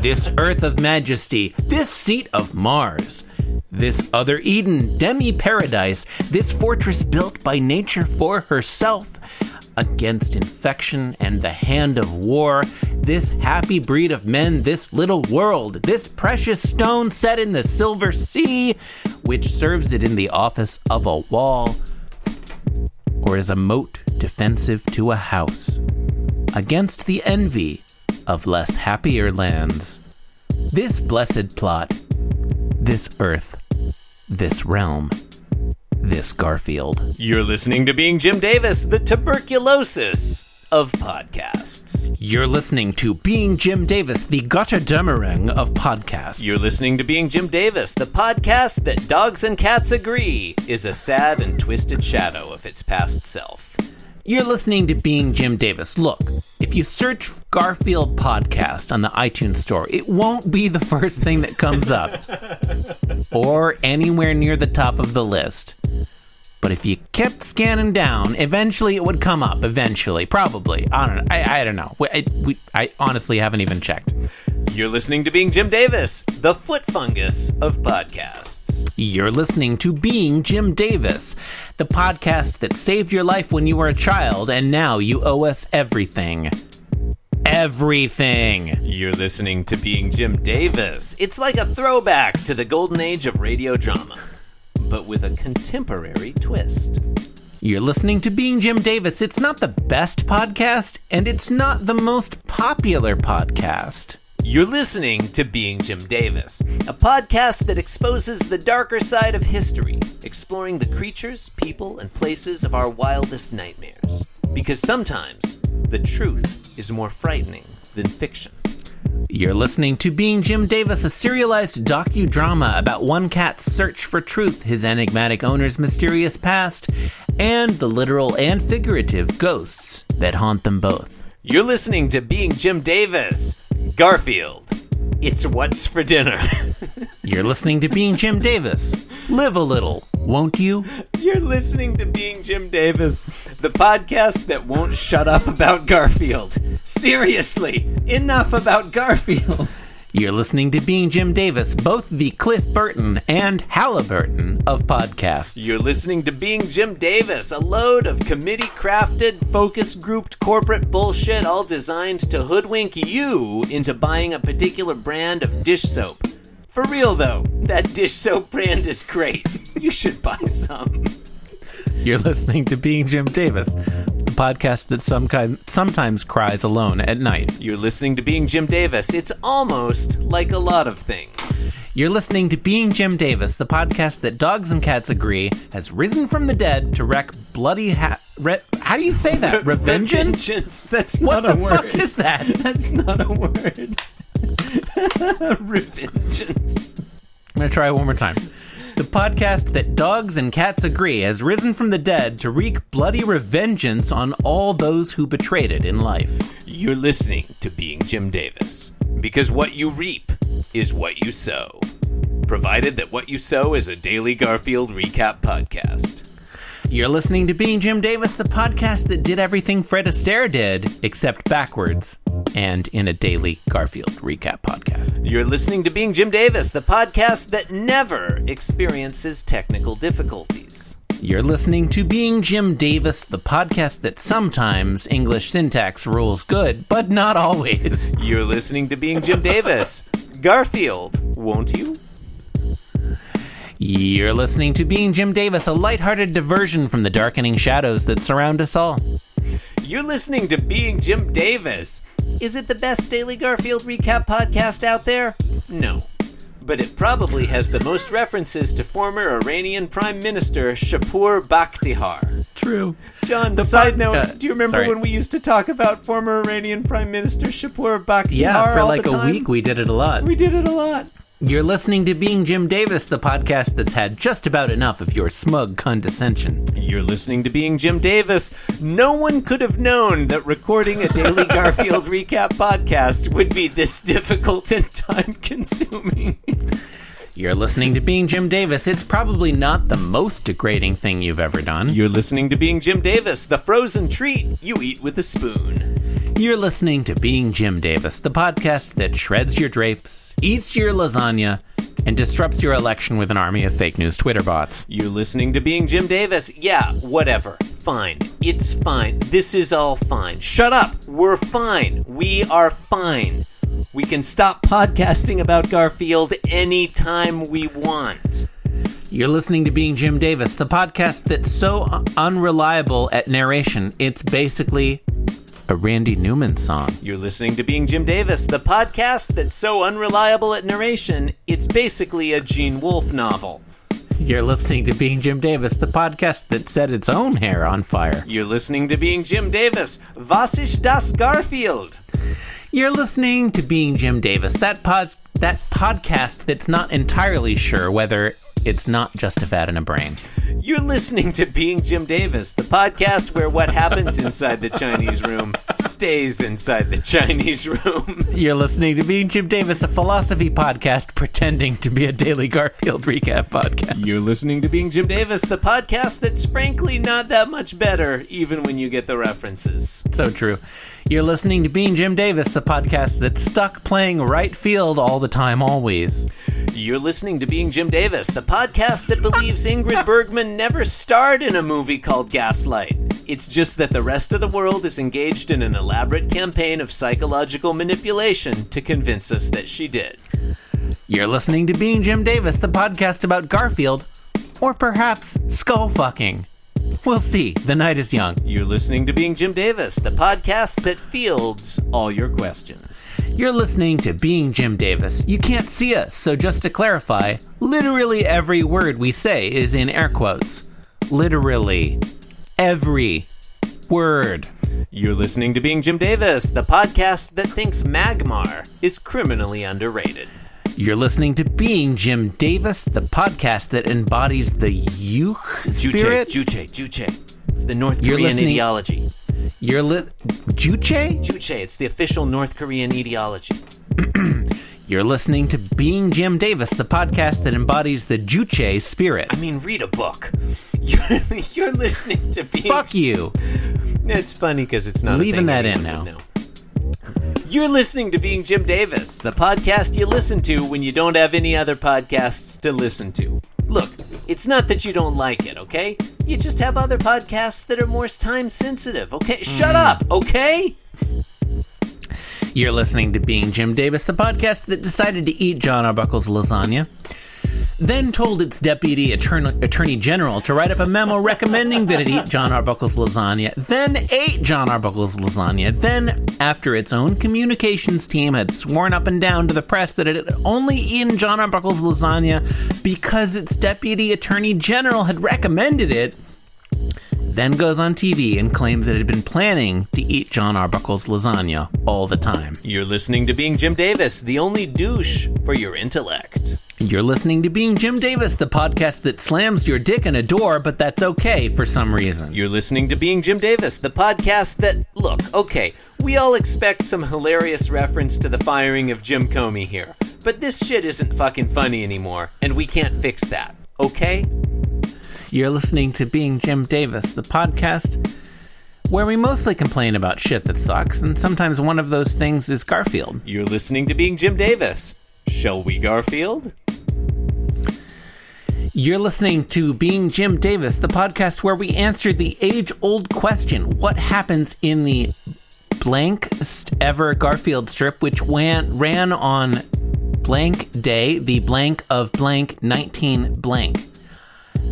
this earth of majesty, this seat of Mars, this other Eden, demi paradise, this fortress built by nature for herself against infection and the hand of war, this happy breed of men, this little world, this precious stone set in the silver sea, which serves it in the office of a wall or as a moat defensive to a house, against the envy of less happier lands. This blessed plot, this earth, this realm, this Garfield. You're listening to Being Jim Davis, the tuberculosis of podcasts. You're listening to Being Jim Davis, the Götterdämmerung of podcasts. You're listening to Being Jim Davis, the podcast that dogs and cats agree is a sad and twisted shadow of its past self. You're listening to Being Jim Davis. Look, if you search Garfield podcast on the iTunes store, it won't be the first thing that comes up or anywhere near the top of the list. But if you kept scanning down, eventually it would come up. Eventually, probably. I don't know. I, I don't know. I, we, I honestly haven't even checked. You're listening to Being Jim Davis, the foot fungus of podcasts. You're listening to Being Jim Davis, the podcast that saved your life when you were a child, and now you owe us everything. Everything. You're listening to Being Jim Davis. It's like a throwback to the golden age of radio drama, but with a contemporary twist. You're listening to Being Jim Davis. It's not the best podcast, and it's not the most popular podcast. You're listening to Being Jim Davis, a podcast that exposes the darker side of history, exploring the creatures, people, and places of our wildest nightmares. Because sometimes the truth is more frightening than fiction. You're listening to Being Jim Davis, a serialized docudrama about one cat's search for truth, his enigmatic owner's mysterious past, and the literal and figurative ghosts that haunt them both. You're listening to Being Jim Davis, Garfield. It's what's for dinner. You're listening to Being Jim Davis. Live a little, won't you? You're listening to Being Jim Davis, the podcast that won't shut up about Garfield. Seriously, enough about Garfield. You're listening to Being Jim Davis, both the Cliff Burton and Halliburton of podcasts. You're listening to Being Jim Davis, a load of committee crafted, focus grouped corporate bullshit all designed to hoodwink you into buying a particular brand of dish soap. For real though, that dish soap brand is great. You should buy some. You're listening to Being Jim Davis, the podcast that some kind, sometimes cries alone at night. You're listening to Being Jim Davis. It's almost like a lot of things. You're listening to Being Jim Davis, the podcast that dogs and cats agree has risen from the dead to wreck bloody ha- re- How do you say that? Revengeance? That's not the a word. fuck is that? That's not a word. Revengeance. I'm going to try it one more time. The podcast that dogs and cats agree has risen from the dead to wreak bloody revengeance on all those who betrayed it in life. You're listening to Being Jim Davis. Because what you reap is what you sow. Provided that what you sow is a daily Garfield recap podcast. You're listening to Being Jim Davis, the podcast that did everything Fred Astaire did, except backwards, and in a daily Garfield recap podcast. You're listening to Being Jim Davis, the podcast that never experiences technical difficulties. You're listening to Being Jim Davis, the podcast that sometimes English syntax rules good, but not always. You're listening to Being Jim Davis. Garfield, won't you? You're listening to Being Jim Davis, a lighthearted diversion from the darkening shadows that surround us all. You're listening to Being Jim Davis. Is it the best Daily Garfield recap podcast out there? No. But it probably has the most references to former Iranian Prime Minister Shapur Bakhtiar. True. John, The side pod- note, uh, do you remember sorry. when we used to talk about former Iranian Prime Minister Shapur Bakhtiar? Yeah, for all like the a week we did it a lot. We did it a lot. You're listening to Being Jim Davis, the podcast that's had just about enough of your smug condescension. You're listening to Being Jim Davis. No one could have known that recording a daily Garfield recap podcast would be this difficult and time consuming. You're listening to Being Jim Davis. It's probably not the most degrading thing you've ever done. You're listening to Being Jim Davis, the frozen treat you eat with a spoon. You're listening to Being Jim Davis, the podcast that shreds your drapes, eats your lasagna, and disrupts your election with an army of fake news Twitter bots. You're listening to Being Jim Davis. Yeah, whatever. Fine. It's fine. This is all fine. Shut up. We're fine. We are fine. We can stop podcasting about Garfield anytime we want. You're listening to Being Jim Davis, the podcast that's so unreliable at narration, it's basically a Randy Newman song. You're listening to Being Jim Davis, the podcast that's so unreliable at narration, it's basically a Gene Wolfe novel. You're listening to Being Jim Davis, the podcast that set its own hair on fire. You're listening to Being Jim Davis. Was ist das Garfield? You're listening to Being Jim Davis, that pod- that podcast that's not entirely sure whether it's not just a fat in a brain. You're listening to Being Jim Davis, the podcast where what happens inside the Chinese room stays inside the Chinese room. You're listening to Being Jim Davis, a philosophy podcast pretending to be a daily Garfield recap podcast. You're listening to Being Jim Davis, the podcast that's frankly not that much better, even when you get the references. so true. You're listening to Being Jim Davis, the podcast that's stuck playing right field all the time, always. You're listening to Being Jim Davis, the podcast that believes Ingrid Bergman never starred in a movie called Gaslight. It's just that the rest of the world is engaged in an elaborate campaign of psychological manipulation to convince us that she did. You're listening to Being Jim Davis, the podcast about Garfield, or perhaps skull fucking. We'll see. The night is young. You're listening to Being Jim Davis, the podcast that fields all your questions. You're listening to Being Jim Davis. You can't see us, so just to clarify, literally every word we say is in air quotes. Literally. Every word. You're listening to Being Jim Davis, the podcast that thinks Magmar is criminally underrated. You're listening to Being Jim Davis, the podcast that embodies the youth spirit. Juche, Juche, Juche. It's the North You're Korean listening- ideology. You're li- Juche? Juche, it's the official North Korean ideology. You're listening to Being Jim Davis, the podcast that embodies the Juche spirit. I mean, read a book. You're, you're listening to Being Fuck you. It's funny because it's not a Leaving thing that in now. know. You're listening to Being Jim Davis, the podcast you listen to when you don't have any other podcasts to listen to. Look, it's not that you don't like it, okay? You just have other podcasts that are more time sensitive, okay? Shut Mm. up, okay? You're listening to Being Jim Davis, the podcast that decided to eat John Arbuckle's lasagna, then told its deputy attorney, attorney general to write up a memo recommending that it eat John Arbuckle's lasagna, then ate John Arbuckle's lasagna, then, after its own communications team had sworn up and down to the press that it had only eaten John Arbuckle's lasagna because its deputy attorney general had recommended it, then goes on TV and claims it had been planning to eat John Arbuckle's lasagna all the time. You're listening to Being Jim Davis, the only douche for your intellect. You're listening to Being Jim Davis, the podcast that slams your dick in a door, but that's okay for some reason. You're listening to Being Jim Davis, the podcast that, look, okay, we all expect some hilarious reference to the firing of Jim Comey here, but this shit isn't fucking funny anymore, and we can't fix that, okay? You're listening to Being Jim Davis, the podcast where we mostly complain about shit that sucks, and sometimes one of those things is Garfield. You're listening to Being Jim Davis. Shall we, Garfield? You're listening to Being Jim Davis, the podcast where we answer the age old question what happens in the blankest ever Garfield strip, which wan- ran on blank day, the blank of blank 19 blank.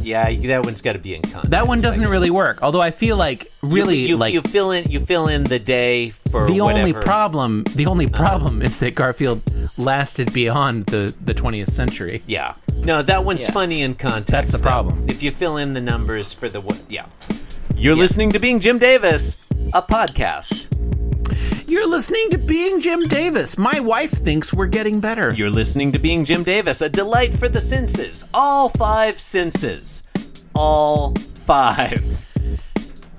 Yeah, that one's got to be in context. That one doesn't I guess. really work, although I feel like really you, you, like you fill in you fill in the day for the only problem the only uh-huh. problem is that Garfield lasted beyond the, the 20th century. Yeah. No, that one's Yeah. funny in context. That's the though. problem. If you fill in the numbers for the what, yeah. You're listening to Being Jim Davis, a podcast. You're listening to Being Jim Davis. My wife thinks we're getting better. You're listening to Being Jim Davis, a delight for the senses. All five senses. All five.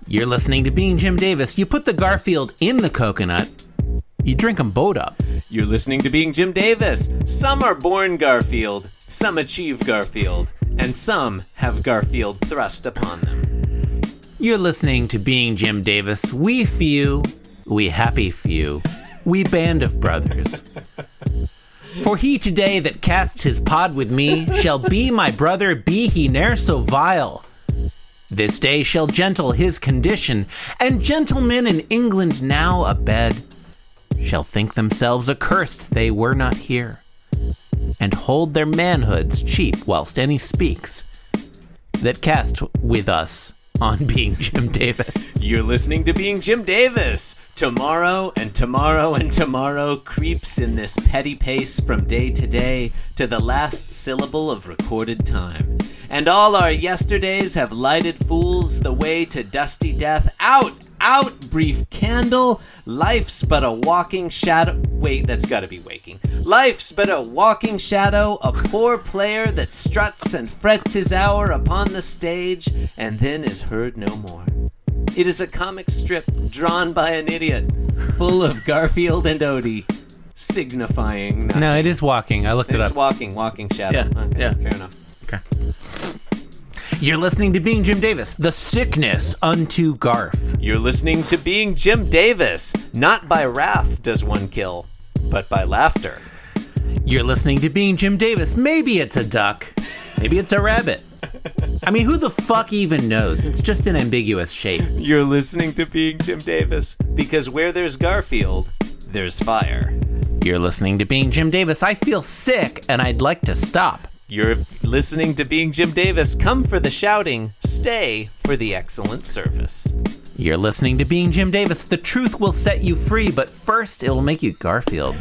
You're listening to Being Jim Davis. You put the Garfield in the coconut, you drink them both up. You're listening to Being Jim Davis. Some are born Garfield, some achieve Garfield, and some have Garfield thrust upon them. You're listening to Being Jim Davis. We few, we happy few, we band of brothers. For he today that casts his pod with me shall be my brother, be he ne'er so vile. This day shall gentle his condition, and gentlemen in England now abed shall think themselves accursed they were not here, and hold their manhoods cheap whilst any speaks that cast with us on Being Jim Davis. You're listening to Being Jim Davis. Tomorrow and tomorrow and tomorrow creeps in this petty pace from day to day to the last syllable of recorded time. And all our yesterdays have lighted fools the way to dusty death. Out, out, brief candle. Life's but a walking shadow. Wait, that's gotta be waking. Life's but a walking shadow, a poor player that struts and frets his hour upon the stage and then is heard no more. It is a comic strip drawn by an idiot, full of Garfield and Odie, signifying nothing. No, it is walking. I looked it It's up. It's walking, walking shadow. Yeah, Okay, yeah. fair enough. Okay. You're listening to Being Jim Davis, the sickness unto Garf. You're listening to Being Jim Davis. Not by wrath does one kill, but by laughter. You're listening to Being Jim Davis. Maybe it's a duck. Maybe it's a rabbit. I mean, who the fuck even knows? It's just an ambiguous shape. You're listening to Being Jim Davis because where there's Garfield, there's fire. You're listening to Being Jim Davis. I feel sick and I'd like to stop. You're listening to Being Jim Davis. Come for the shouting, stay for the excellent service. You're listening to Being Jim Davis. The truth will set you free, but first it will make you Garfield.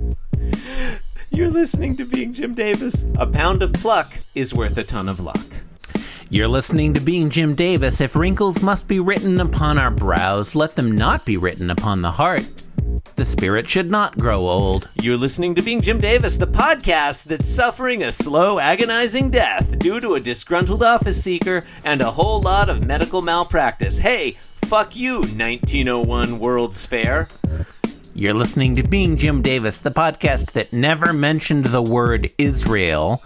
You're listening to Being Jim Davis. A pound of pluck is worth a ton of luck. You're listening to Being Jim Davis. If wrinkles must be written upon our brows, let them not be written upon the heart. The spirit should not grow old. You're listening to Being Jim Davis, the podcast that's suffering a slow, agonizing death due to a disgruntled office seeker and a whole lot of medical malpractice. Hey, fuck you, 1901 World's Fair. You're listening to Being Jim Davis, the podcast that never mentioned the word Israel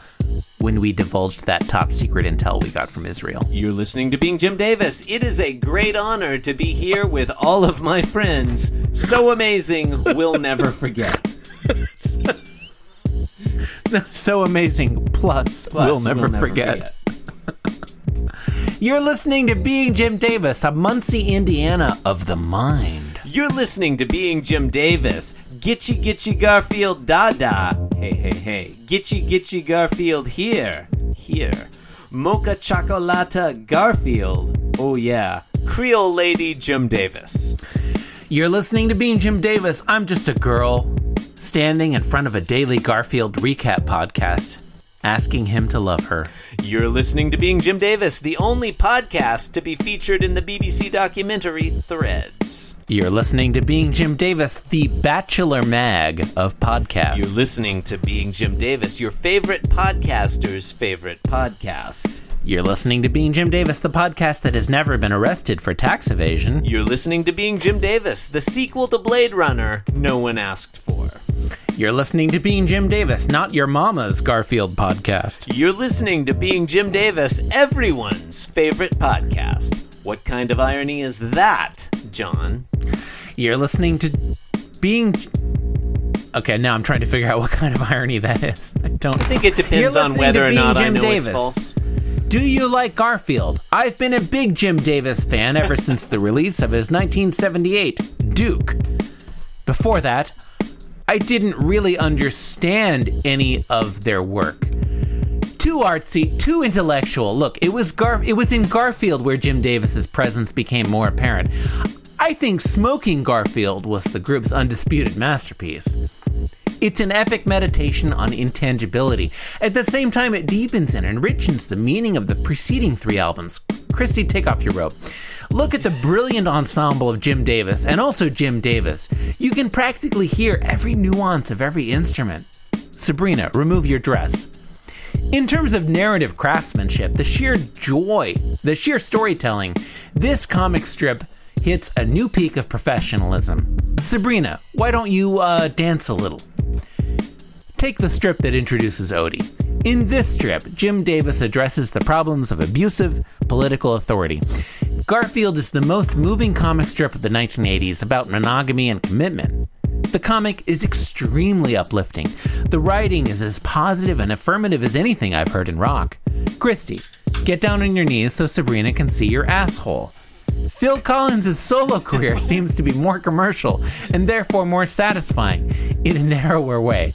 when we divulged that top secret intel we got from Israel. You're listening to Being Jim Davis. It is a great honor to be here with all of my friends. So amazing, we'll never forget. so amazing. Plus, we'll, Plus, never, forget. You're listening to Being Jim Davis, a Muncie, Indiana of the mind. You're listening to Being Jim Davis. Gitchy Gitchy Garfield Dada. Hey, hey, hey. Gitchy Gitchy Garfield here. Here. Mocha Chocolata Garfield. Oh, yeah. Creole Lady Jim Davis. You're listening to Being Jim Davis. I'm just a girl standing in front of a daily Garfield recap podcast, asking him to love her. You're listening to Being Jim Davis, the only podcast to be featured in the BBC documentary Threads. You're listening to Being Jim Davis, the Bachelor Mag of podcasts. You're listening to Being Jim Davis, your favorite podcaster's favorite podcast. You're listening to Being Jim Davis, the podcast that has never been arrested for tax evasion. You're listening to Being Jim Davis, the sequel to Blade Runner no one asked for. You're listening to Being Jim Davis, not your mama's Garfield podcast. You're listening to Being Jim Davis, everyone's favorite podcast. What kind of irony is that, John? You're listening to Being. Okay, now I'm trying to figure out what kind of irony that is. I don't I think it depends on whether or not I Jim know Davis. it's false. Do you like Garfield? I've been a big Jim Davis fan ever since the release of his 1978 Duke. Before that, I didn't really understand any of their work. Too artsy, too intellectual. Look, it was Gar it was in Garfield where Jim Davis's presence became more apparent. I think Smoking Garfield was the group's undisputed masterpiece. It's an epic meditation on intangibility. At the same time, it deepens and enriches the meaning of the preceding three albums. Christy, take off your robe. Look at the brilliant ensemble of Jim Davis and also Jim Davis. You can practically hear every nuance of every instrument. Sabrina, remove your dress. In terms of narrative craftsmanship, the sheer joy, the sheer storytelling, this comic strip hits a new peak of professionalism. Sabrina, why don't you uh, dance a little? Take the strip that introduces Odie. In this strip, Jim Davis addresses the problems of abusive political authority. Garfield is the most moving comic strip of the 1980s about monogamy and commitment. The comic is extremely uplifting. The writing is as positive and affirmative as anything I've heard in rock. Christy, get down on your knees so Sabrina can see your asshole. Phil Collins' solo career seems to be more commercial and therefore more satisfying in a narrower way,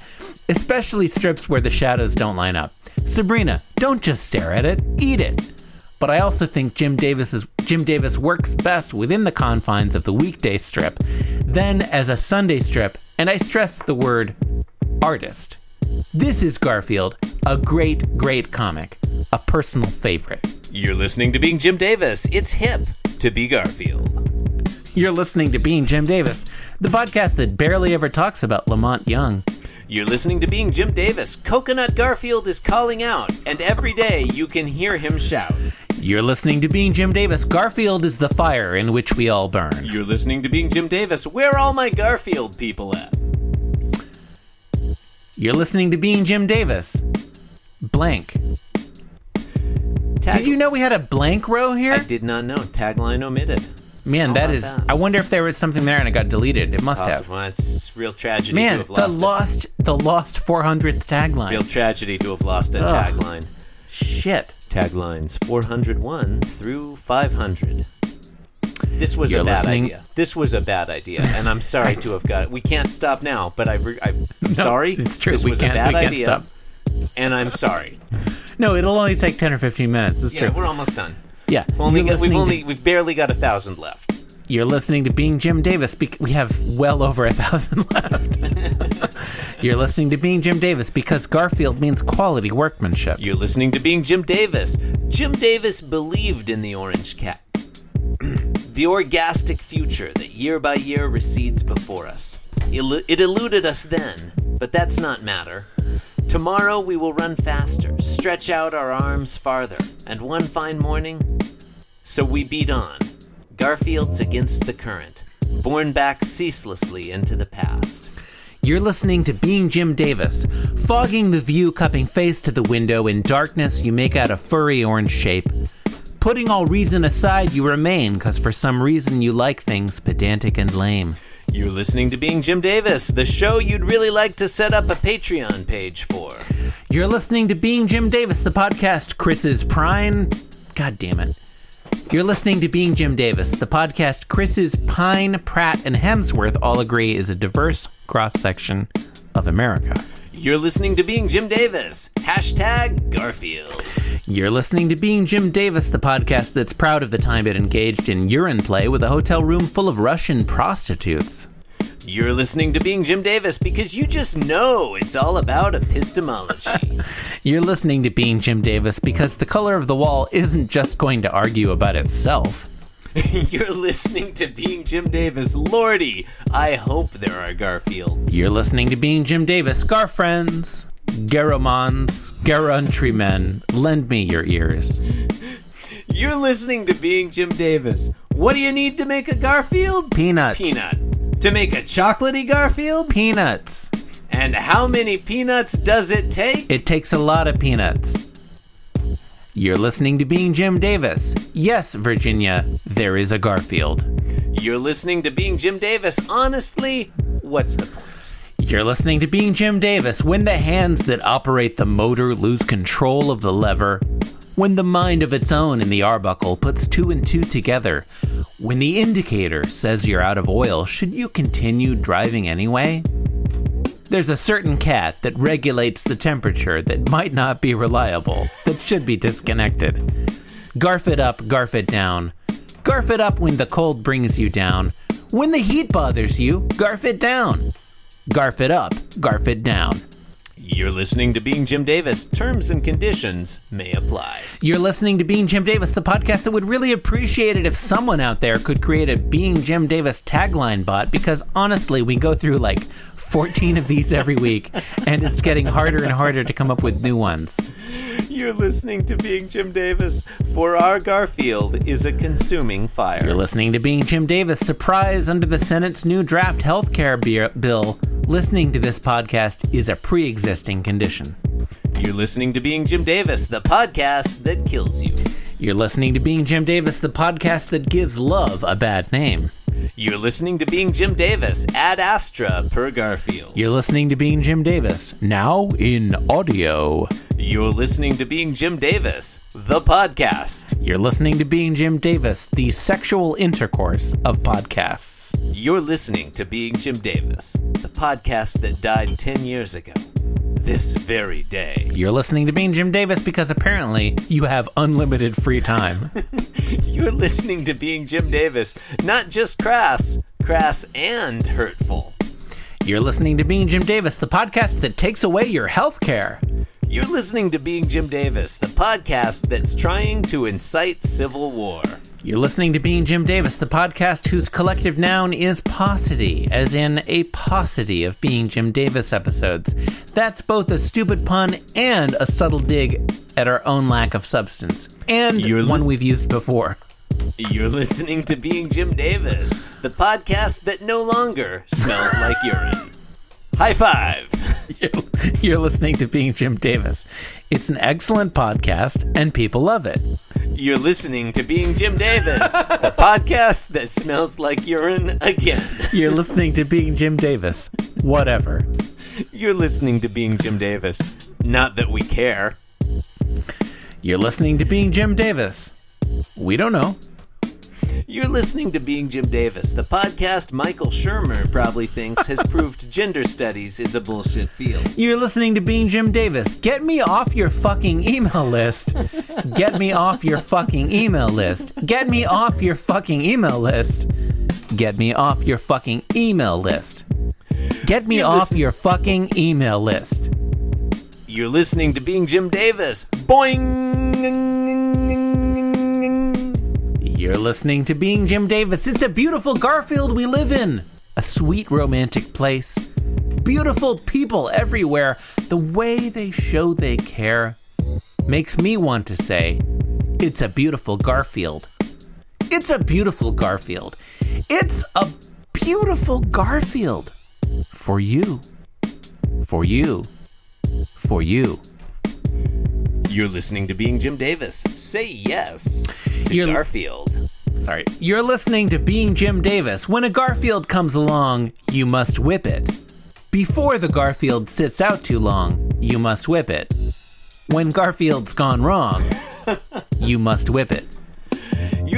especially strips where the shadows don't line up. Sabrina, don't just stare at it, eat it. But I also think Jim Davis is Jim Davis works best within the confines of the weekday strip, then as a Sunday strip, and I stress the word artist. This is Garfield, a great, great comic, a personal favorite. You're listening to Being Jim Davis. It's hip to be Garfield. You're listening to Being Jim Davis, the podcast that barely ever talks about La Monte Young. You're listening to Being Jim Davis. Coconut Garfield is calling out, and every day you can hear him shout. You're listening to Being Jim Davis. Garfield is the fire in which we all burn. You're listening to Being Jim Davis. Where are all my Garfield people at? You're listening to Being Jim Davis. Blank. Tag- Did you know we had a blank row here? I did not know. Tagline omitted. Man, How that about I wonder if there was something there and it got deleted. It must have. Possible. Well, it's real tragedy Man, to have the lost it. the lost 400th tagline. Real tragedy to have lost a Ugh. tagline. Shit. Taglines 401 through 500. This was You're a bad listening- idea. This was a bad idea, and I'm sorry to have got. We can't stop now, but I, re- I I'm sorry. it's true. This We was can't- a bad we can't idea, stop. And I'm sorry. No, it'll only take 10 or 15 minutes. It's Yeah, true. we're almost done. Yeah. We've only got, we've listening to- we've barely got a thousand left. You're listening to Being Jim Davis. We have well over a thousand left. You're listening to Being Jim Davis because Garfield means quality workmanship. You're listening to Being Jim Davis. Jim Davis believed in the orange cat. the orgastic future that year by year recedes before us. It eluded us then, but that's not matter. Tomorrow we will run faster, stretch out our arms farther, and one fine morning, so we beat on. Garfield's against the current, borne back ceaselessly into the past. You're listening to Being Jim Davis. Fogging the view, cupping face to the window, in darkness you make out a furry orange shape. Putting all reason aside, you remain, cause for some reason you like things pedantic and lame. You're listening to Being Jim Davis, the show you'd really like to set up a Patreon page for. You're listening to Being Jim Davis, the podcast Chris's Prime. God damn it. You're listening to Being Jim Davis, the podcast Chris's Pine, Pratt, and Hemsworth all agree is a diverse cross section of America. You're listening to Being Jim Davis. Hashtag Garfield. You're listening to Being Jim Davis, the podcast that's proud of the time it engaged in urine play with a hotel room full of Russian prostitutes. You're listening to Being Jim Davis because you just know it's all about epistemology. You're listening to Being Jim Davis because the color of the wall isn't just going to argue about itself. You're listening to Being Jim Davis. Lordy, I hope there are Garfields. You're listening to Being Jim Davis, Gar friends, Garomons, Garuntrymen, lend me your ears. You're listening to Being Jim Davis. What do you need to make a Garfield? Peanuts. Peanut. To make a chocolatey Garfield? Peanuts. And how many peanuts does it take? It takes a lot of peanuts. You're listening to Being Jim Davis. Yes, Virginia, there is a Garfield. You're listening to Being Jim Davis. Honestly, what's the point? You're listening to Being Jim Davis. When the hands that operate the motor lose control of the lever, when the mind of its own in the arbuckle puts two and two together, when the indicator says you're out of oil, should you continue driving anyway? There's a certain cat that regulates the temperature that might not be reliable, that should be disconnected. Garf it up, garf it down. Garf it up when the cold brings you down. When the heat bothers you, garf it down. Garf it up, garf it down. You're listening to Being Jim Davis. Terms and conditions may apply. You're listening to Being Jim Davis, the podcast that would really appreciate it if someone out there could create a Being Jim Davis tagline bot because honestly, we go through like 14 of these every week and it's getting harder and harder to come up with new ones. You're listening to Being Jim Davis. For our Garfield is a consuming fire. You're listening to Being Jim Davis. Surprise under the Senate's new draft healthcare be- bill. Listening to this podcast is a pre existing condition. You're listening to Being Jim Davis, the podcast that kills you. You're listening to Being Jim Davis, the podcast that gives love a bad name. You're listening to Being Jim Davis, ad astra per Garfield. You're listening to Being Jim Davis, now in audio. You're listening to Being Jim Davis, the podcast. You're listening to Being Jim Davis, the sexual intercourse of podcasts. You're listening to Being Jim Davis, the podcast that died 10 years ago. this very day. You're listening to Being Jim Davis because apparently you have unlimited free time. You're listening to Being Jim Davis, not just crass, crass and hurtful. You're listening to Being Jim Davis, the podcast that takes away your health care. You're listening to Being Jim Davis, the podcast that's trying to incite civil war. You're listening to Being Jim Davis, the podcast whose collective noun is paucity, as in a paucity of Being Jim Davis episodes. That's both a stupid pun and a subtle dig at our own lack of substance, and You're one lis- we've used before. You're listening to Being Jim Davis, the podcast that no longer smells like urine. High five! You're, you're listening to Being Jim Davis. It's an excellent podcast, and people love it. You're listening to Being Jim Davis, the podcast that smells like urine again. You're listening to Being Jim Davis. Whatever. You're listening to Being Jim Davis. Not that we care. You're listening to Being Jim Davis. We don't know. You're listening to Being Jim Davis, the podcast Michael Shermer probably thinks has proved gender studies is a bullshit field. You're listening to Being Jim Davis. Get me off your fucking email list. Get me off your fucking email list. Get me off your fucking email list. Get me off your fucking email list. Get me You're off listen- your fucking email list. You're listening to Being Jim Davis. Boing! You're listening to Being Jim Davis. It's a beautiful Garfield we live in. A sweet romantic place. Beautiful people everywhere. The way they show they care makes me want to say, it's a beautiful Garfield. It's a beautiful Garfield. It's a beautiful Garfield. For you. For you. For you. You're listening to Being Jim Davis. Say yes to You're- Garfield. Sorry. You're listening to Being Jim Davis. When a Garfield comes along, you must whip it. Before the Garfield sits out too long, you must whip it. When Garfield's gone wrong, you must whip it.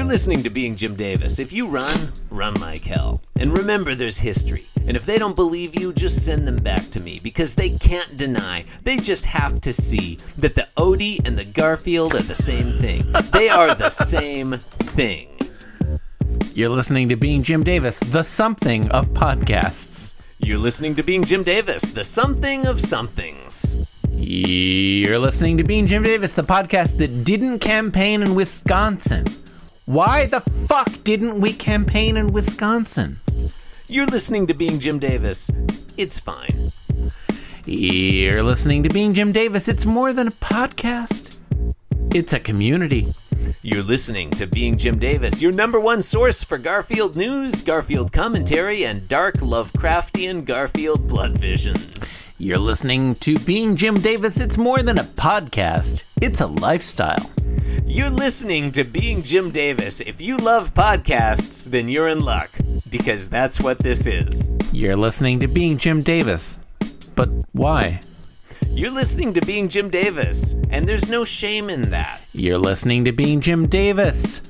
You're listening to Being Jim Davis. If you run, run like hell. And remember, there's history. And if they don't believe you, just send them back to me because they can't deny. They just have to see that the Odie and the Garfield are the same thing. They are the same thing. You're listening to Being Jim Davis, the something of podcasts. You're listening to Being Jim Davis, the something of somethings. You're listening to Being Jim Davis, the podcast that didn't campaign in Wisconsin. Why the fuck didn't we campaign in Wisconsin? You're listening to Being Jim Davis. It's fine. You're listening to Being Jim Davis. It's more than a podcast, it's a community. You're listening to Being Jim Davis, your number one source for Garfield news, Garfield commentary, and dark Lovecraftian Garfield blood visions. You're listening to Being Jim Davis. It's more than a podcast, it's a lifestyle. You're listening to Being Jim Davis. If you love podcasts, then you're in luck, because that's what this is. You're listening to Being Jim Davis. But why? You're listening to Being Jim Davis, and there's no shame in that. You're listening to Being Jim Davis.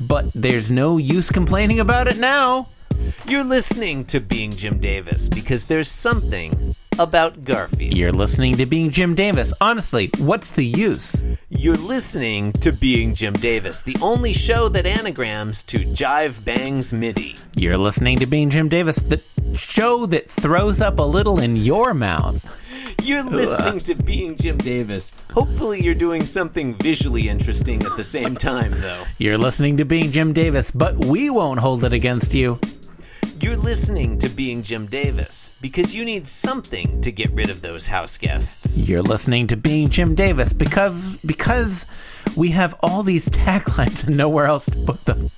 But there's no use complaining about it now. You're listening to Being Jim Davis because there's something about Garfield. You're listening to Being Jim Davis. Honestly, what's the use? You're listening to Being Jim Davis, the only show that anagrams to Jive Bangs MIDI. You're listening to Being Jim Davis, the show that throws up a little in your mouth. You're listening to Being Jim Davis. Hopefully, you're doing something visually interesting at the same time, though. You're listening to Being Jim Davis, but we won't hold it against you. You're listening to Being Jim Davis because you need something to get rid of those house guests. You're listening to Being Jim Davis because because we have all these taglines and nowhere else to put them.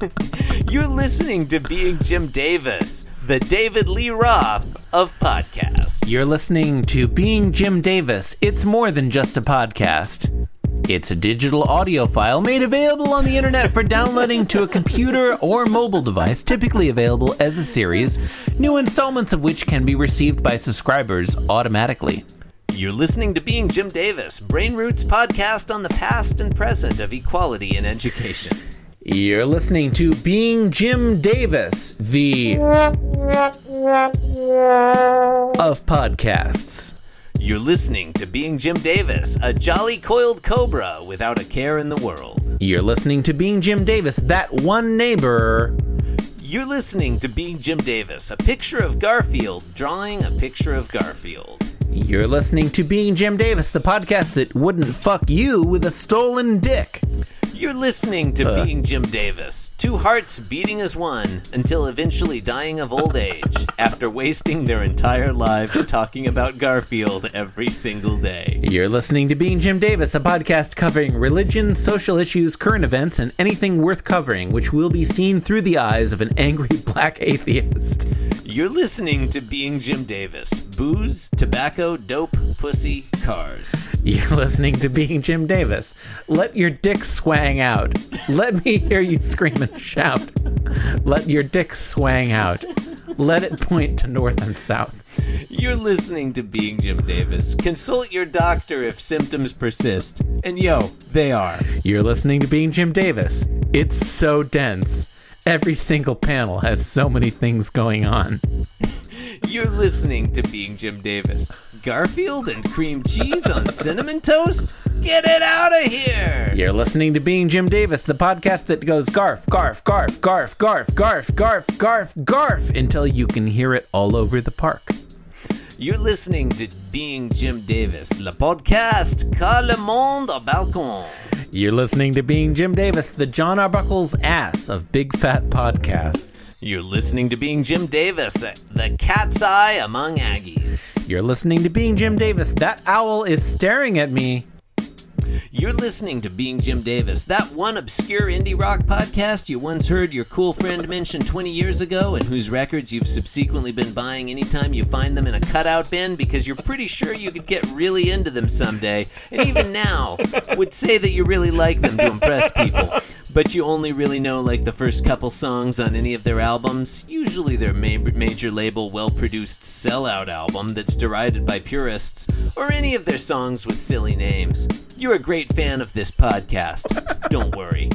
You're listening to Being Jim Davis, the David Lee Roth of podcasts. You're listening to Being Jim Davis. It's more than just a podcast. It's a digital audio file made available on the internet for downloading to a computer or mobile device, typically available as a series, new installments of which can be received by subscribers automatically. You're listening to Being Jim Davis, Brain Roots podcast on the past and present of equality in education. You're listening to Being Jim Davis, the of podcasts. You're listening to Being Jim Davis, a jolly coiled cobra without a care in the world. You're listening to Being Jim Davis, that one neighbor. You're listening to Being Jim Davis, a picture of Garfield drawing a picture of Garfield. You're listening to Being Jim Davis, the podcast that wouldn't fuck you with a stolen dick. You're listening to Uh. Being Jim Davis, two hearts beating as one until eventually dying of old age after wasting their entire lives talking about Garfield every single day. You're listening to Being Jim Davis, a podcast covering religion, social issues, current events, and anything worth covering, which will be seen through the eyes of an angry black atheist. You're listening to Being Jim Davis, booze, tobacco, dope, pussy, cars. You're listening to Being Jim Davis. Let your dick swang out. Let me hear you scream and shout. Let your dick swang out. Let it point to north and south. You're listening to Being Jim Davis. Consult your doctor if symptoms persist. And yo, they are. You're listening to Being Jim Davis. It's so dense. Every single panel has so many things going on. You're listening to Being Jim Davis. Garfield and cream cheese on cinnamon toast? Get it out of here! You're listening to Being Jim Davis, the podcast that goes garf, garf, garf, garf, garf, garf, garf, garf, garf until you can hear it all over the park. You're listening to Being Jim Davis, le podcast car le monde au balcon. You're listening to Being Jim Davis, the John Arbuckle's ass of big fat podcasts. You're listening to Being Jim Davis, the cat's eye among Aggies. You're listening to Being Jim Davis. That owl is staring at me. You're listening to Being Jim Davis, that one obscure indie rock podcast you once heard your cool friend mention 20 years ago and whose records you've subsequently been buying anytime you find them in a cutout bin because you're pretty sure you could get really into them someday, and even now would say that you really like them to impress people. But you only really know like the first couple songs on any of their albums, usually their ma- major label well produced sellout album that's derided by purists, or any of their songs with silly names. You're a great fan of this podcast. Don't worry.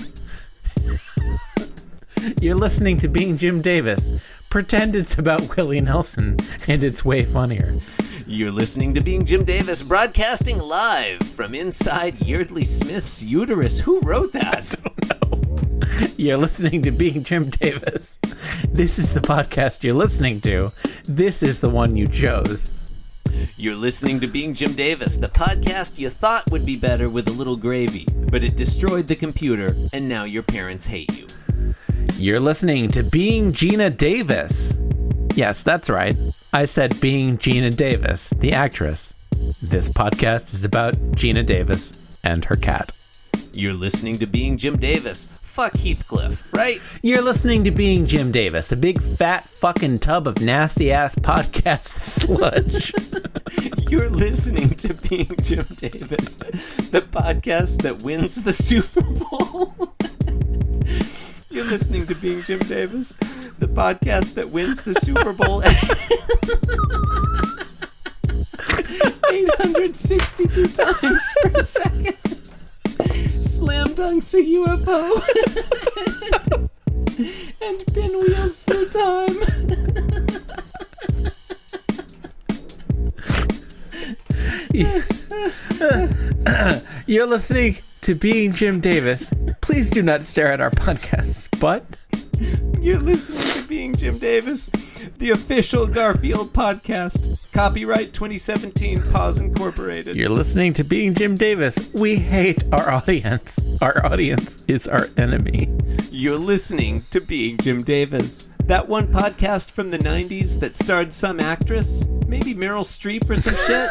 You're listening to Being Jim Davis. Pretend it's about Willie Nelson, and it's way funnier. You're listening to Being Jim Davis, broadcasting live from inside Yeardley Smith's uterus. Who wrote that? You're listening to Being Jim Davis. This is the podcast you're listening to. This is the one you chose. You're listening to Being Jim Davis, the podcast you thought would be better with a little gravy, but it destroyed the computer, and now your parents hate you. You're listening to Being Geena Davis. Yes, that's right. I said Being Geena Davis, the actress. This podcast is about Geena Davis and her cat. You're listening to Being Jim Davis. Fuck Heathcliff, right? You're listening to Being Jim Davis, a big fat fucking tub of nasty ass podcast sludge. You're listening to Being Jim Davis, the podcast that wins the Super Bowl. You're listening to Being Jim Davis, the podcast that wins the Super Bowl 862 times per second. Slam dunks a UFO. and pinwheels through time. You're listening to Being Jim Davis. Please do not stare at our podcast, but You're listening to Being Jim Davis, the official Garfield podcast. Copyright 2017, Paws Incorporated. you're listening to Being Jim Davis. We hate our audience. Our audience is our enemy. You're listening to Being Jim Davis, that one podcast from the 90s that starred some actress, maybe Meryl Streep or some shit.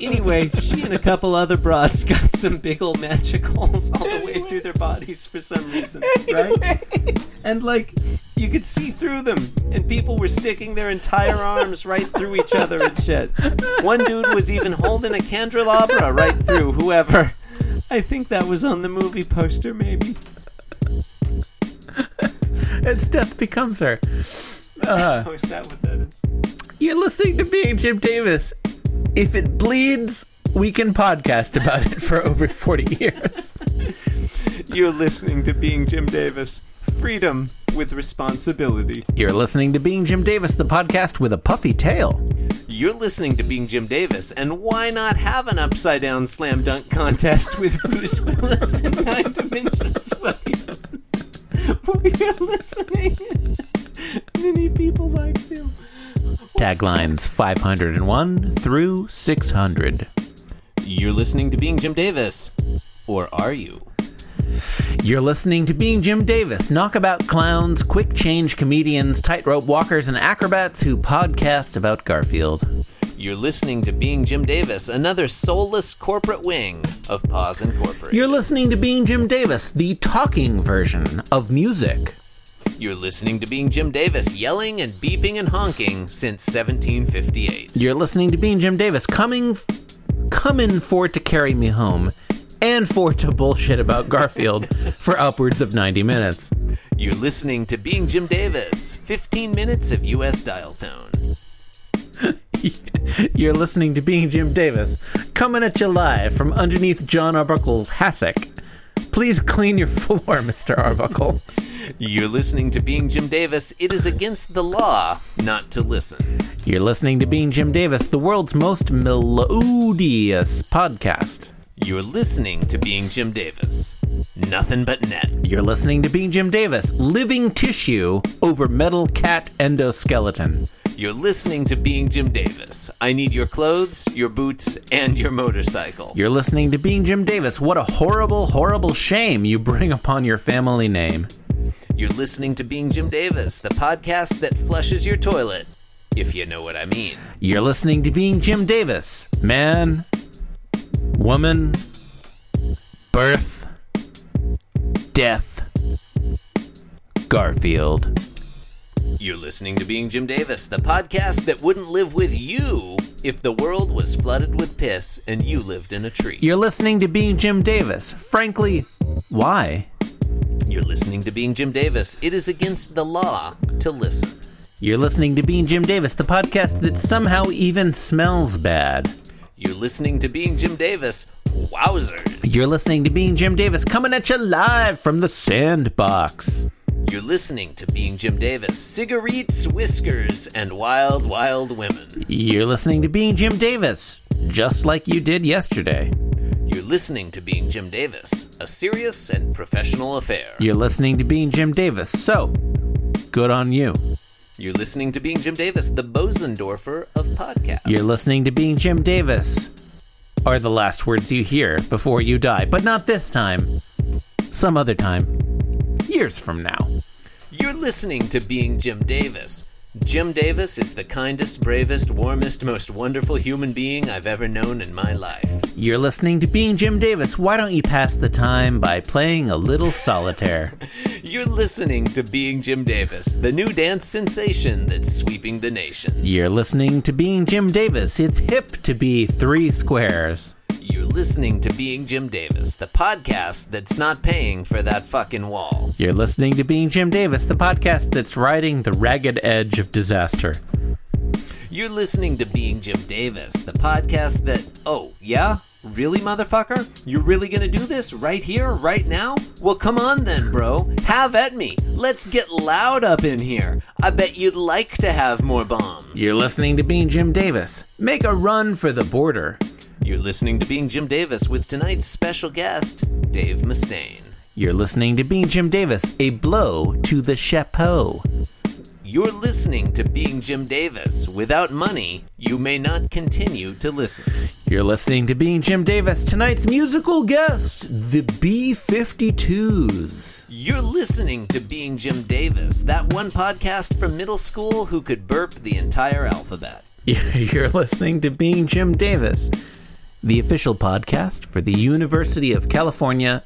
Anyway, she and a couple other broads got some big old magic holes all the way through their bodies for some reason, right? And like, you could see through them, and people were sticking their entire arms right through each other and shit. One dude was even holding a candelabra right through whoever. I think that was on the movie poster, maybe. It's Death Becomes Her. Uh. Oh, is that what that is? You're listening to Being Jim Davis. If it bleeds, we can podcast about it for over 40 years. You're listening to Being Jim Davis. Freedom with responsibility. You're listening to Being Jim Davis, the podcast with a puffy tail. You're listening to Being Jim Davis, and why not have an upside down slam dunk contest with Bruce Willis in Nine Dimensions? You're listening. Many people like to. Taglines 501 through 600. You're listening to Being Jim Davis. Or are you? You're listening to Being Jim Davis, knockabout clowns, quick change comedians, tightrope walkers, and acrobats who podcast about Garfield. You're listening to Being Jim Davis, another soulless corporate wing of Paws Incorporated. You're listening to Being Jim Davis, the talking version of music. You're listening to Being Jim Davis, yelling and beeping and honking since 1758. You're listening to Being Jim Davis, coming, coming for to carry me home, and for to bullshit about Garfield for upwards of 90 minutes. You're listening to Being Jim Davis, 15 minutes of U.S. dial tone. You're listening to Being Jim Davis, coming at you live from underneath John Arbuckle's hassock. Please clean your floor, Mr. Arbuckle. You're listening to Being Jim Davis. It is against the law not to listen. You're listening to Being Jim Davis, the world's most melodious podcast. You're listening to Being Jim Davis. Nothing but net. You're listening to Being Jim Davis, living tissue over metal cat endoskeleton. You're listening to Being Jim Davis. I need your clothes, your boots, and your motorcycle. You're listening to Being Jim Davis. What a horrible, horrible shame you bring upon your family name. You're listening to Being Jim Davis, the podcast that flushes your toilet, if you know what I mean. You're listening to Being Jim Davis. Man, woman, birth, death, Garfield. You're listening to Being Jim Davis, the podcast that wouldn't live with you if the world was flooded with piss and you lived in a tree. You're listening to Being Jim Davis. Frankly, why? You're listening to Being Jim Davis. It is against the law to listen. You're listening to Being Jim Davis, the podcast that somehow even smells bad. You're listening to Being Jim Davis. Wowzers. You're listening to Being Jim Davis coming at you live from the sandbox. You're listening to Being Jim Davis. Cigarettes, whiskers, and wild, wild women. You're listening to Being Jim Davis, just like you did yesterday. You're listening to Being Jim Davis, a serious and professional affair. You're listening to Being Jim Davis, so good on you. You're listening to Being Jim Davis, the Bosendorfer of podcasts. You're listening to Being Jim Davis, are the last words you hear before you die, but not this time. Some other time. Years from now. You're listening to Being Jim Davis. Jim Davis is the kindest, bravest, warmest, most wonderful human being I've ever known in my life. You're listening to Being Jim Davis. Why don't you pass the time by playing a little solitaire? You're listening to Being Jim Davis, the new dance sensation that's sweeping the nation. You're listening to Being Jim Davis. It's hip to be three squares. You're listening to Being Jim Davis, the podcast that's not paying for that fucking wall. You're listening to Being Jim Davis, the podcast that's riding the ragged edge of disaster. You're listening to Being Jim Davis, the podcast that. Oh, yeah? Really, motherfucker? You're really gonna do this right here, right now? Well, come on then, bro. Have at me. Let's get loud up in here. I bet you'd like to have more bombs. You're listening to Being Jim Davis. Make a run for the border. You're listening to Being Jim Davis with tonight's special guest, Dave Mustaine. You're listening to Being Jim Davis, a blow to the chapeau. You're listening to Being Jim Davis. Without money, you may not continue to listen. You're listening to Being Jim Davis, tonight's musical guest, the B 52s. You're listening to Being Jim Davis, that one podcast from middle school who could burp the entire alphabet. You're listening to Being Jim Davis, the official podcast for the University of California,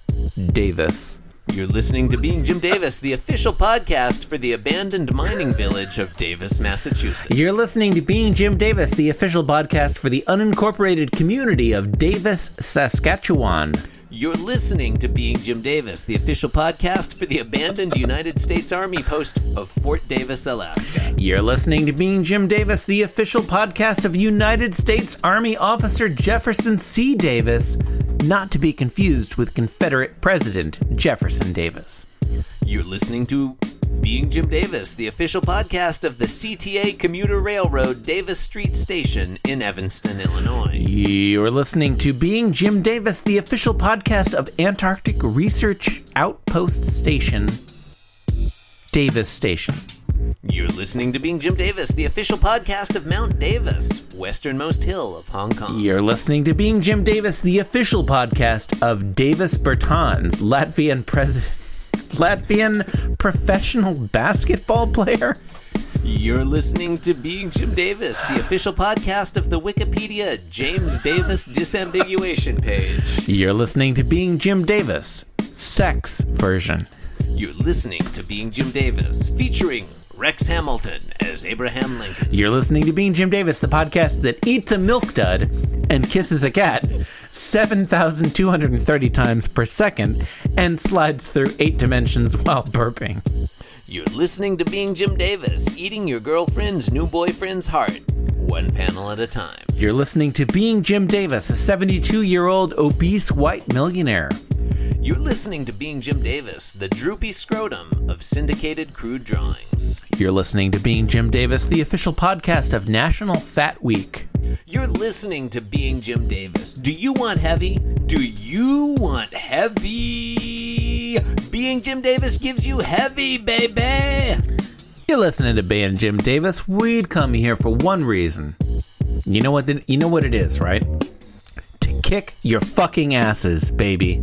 Davis. You're listening to Being Jim Davis, the official podcast for the abandoned mining village of Davis, Massachusetts. You're listening to Being Jim Davis, the official podcast for the unincorporated community of Davis, Saskatchewan. You're listening to Being Jim Davis, the official podcast for the abandoned United States Army post of Fort Davis, Alaska. You're listening to Being Jim Davis, the official podcast of United States Army Officer Jefferson C. Davis, not to be confused with Confederate President Jefferson Davis. You're listening to Being Jim Davis, the official podcast of the CTA Commuter Railroad Davis Street Station in Evanston, Illinois. You're listening to Being Jim Davis, the official podcast of Antarctic Research Outpost Station, Davis Station. You're listening to Being Jim Davis, the official podcast of Mount Davis, westernmost hill of Hong Kong. You're listening to Being Jim Davis, the official podcast of Davis Bertans, Latvian president. Latvian professional basketball player? You're listening to Being Jim Davis, the official podcast of the Wikipedia James Davis disambiguation page. You're listening to Being Jim Davis, sex version. You're listening to Being Jim Davis, featuring Rex Hamilton as Abraham Lincoln. You're listening to Being Jim Davis, the podcast that eats a milk dud and kisses a cat 7,230 times per second and slides through eight dimensions while burping. You're listening to Being Jim Davis, eating your girlfriend's new boyfriend's heart, one panel at a time. You're listening to Being Jim Davis, a 72 year old obese white millionaire. You're listening to Being Jim Davis, the droopy scrotum of syndicated crude drawings. You're listening to Being Jim Davis, the official podcast of National Fat Week. You're listening to Being Jim Davis. Do you want heavy? Do you want heavy? Being Jim Davis gives you heavy, baby. You're listening to Being Jim Davis. We'd come here for one reason. You know what? The, you know what it is, right? To kick your fucking asses, baby.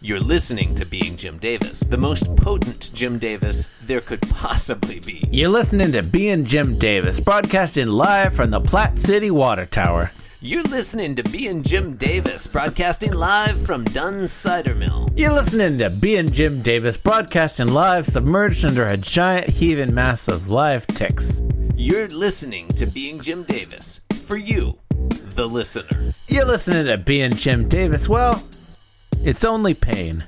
You're listening to Being Jim Davis, the most potent Jim Davis there could possibly be. You're listening to Being Jim Davis, broadcasting live from the Platte City Water Tower. You're listening to Being Jim Davis, broadcasting live from Dunn's Cider Mill. You're listening to Being Jim Davis, broadcasting live, submerged under a giant heaving mass of live ticks. You're listening to Being Jim Davis, for you, the listener. You're listening to Being Jim Davis. Well, it's only pain.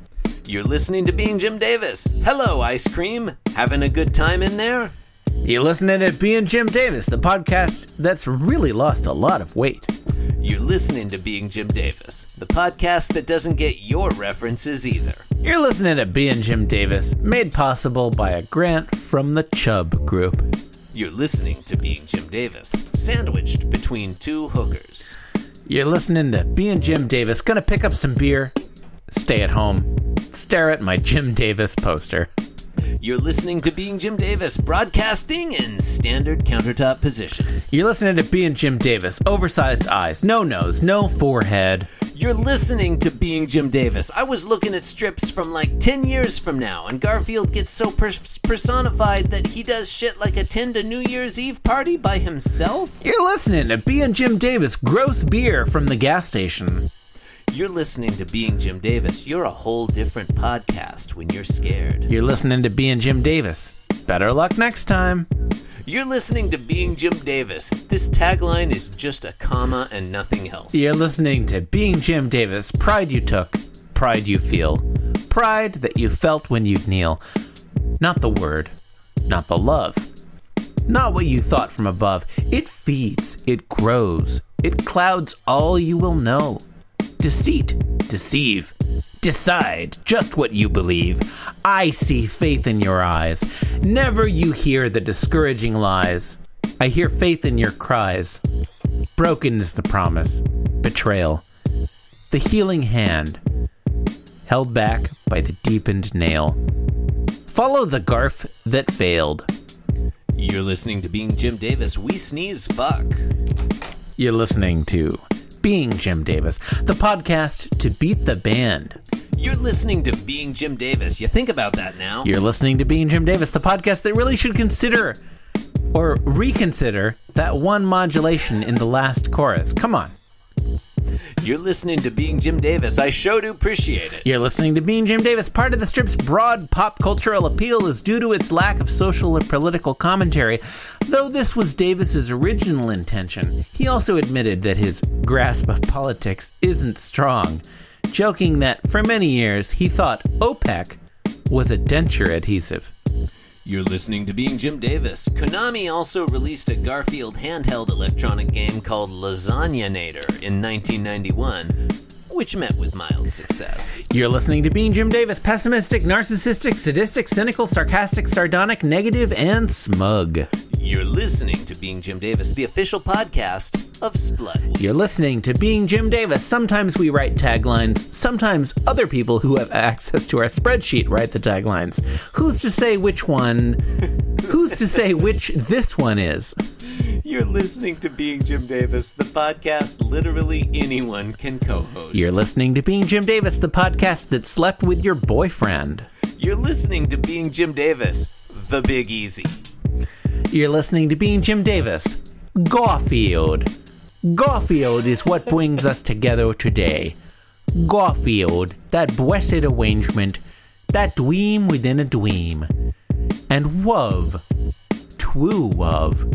You're listening to Being Jim Davis. Hello, ice cream. Having a good time in there? You're listening to Being Jim Davis, the podcast that's really lost a lot of weight. You're listening to Being Jim Davis, the podcast that doesn't get your references either. You're listening to Being Jim Davis, made possible by a grant from the Chubb Group. You're listening to Being Jim Davis, sandwiched between two hookers. You're listening to Being Jim Davis, gonna pick up some beer, stay at home, stare at my Jim Davis poster. You're listening to Being Jim Davis, broadcasting in standard countertop position. You're listening to Being Jim Davis, oversized eyes, no nose, no forehead. You're listening to Being Jim Davis. I was looking at strips from like 10 years from now, and Garfield gets so pers- personified that he does shit like attend a New Year's Eve party by himself. You're listening to Being Jim Davis, gross beer from the gas station. You're listening to Being Jim Davis. You're a whole different podcast when you're scared. You're listening to Being Jim Davis. Better luck next time. You're listening to Being Jim Davis. This tagline is just a comma and nothing else. You're listening to Being Jim Davis. Pride you took, pride you feel. Pride that you felt when you'd kneel. Not the word, not the love. Not what you thought from above. It feeds, it grows, it clouds all you will know. Deceit, deceive, decide just what you believe. I see faith in your eyes. Never you hear the discouraging lies. I hear faith in your cries. Broken is the promise, betrayal, the healing hand, held back by the deepened nail. Follow the garf that failed. You're listening to Being Jim Davis. We sneeze fuck. You're listening to Being Jim Davis, the podcast to beat the band. You're listening to Being Jim Davis. You think about that now. You're listening to Being Jim Davis, the podcast that really should consider or reconsider that one modulation in the last chorus. Come on. You're listening to Being Jim Davis. I sure do appreciate it. You're listening to Being Jim Davis. Part of the strip's broad pop cultural appeal is due to its lack of social or political commentary. Though this was Davis's original intention, he also admitted that his grasp of politics isn't strong, joking that for many years he thought OPEC was a denture adhesive. You're listening to Being Jim Davis. Konami also released a Garfield handheld electronic game called Lasagna Nader in 1991. Which met with mild success. You're listening to Being Jim Davis, pessimistic, narcissistic, sadistic, cynical, sarcastic, sardonic, negative, and smug. You're listening to Being Jim Davis, the official podcast of Splud. You're listening to Being Jim Davis. Sometimes we write taglines, sometimes other people who have access to our spreadsheet write the taglines. Who's to say which one? Who's to say which this one is? You're listening to Being Jim Davis, the podcast literally anyone can co host. You're listening to Being Jim Davis, the podcast that slept with your boyfriend. You're listening to Being Jim Davis, the Big Easy. You're listening to Being Jim Davis, Garfield. Garfield is what brings us together today. Garfield, that blessed arrangement, that dweam within a dweam. And love, true love,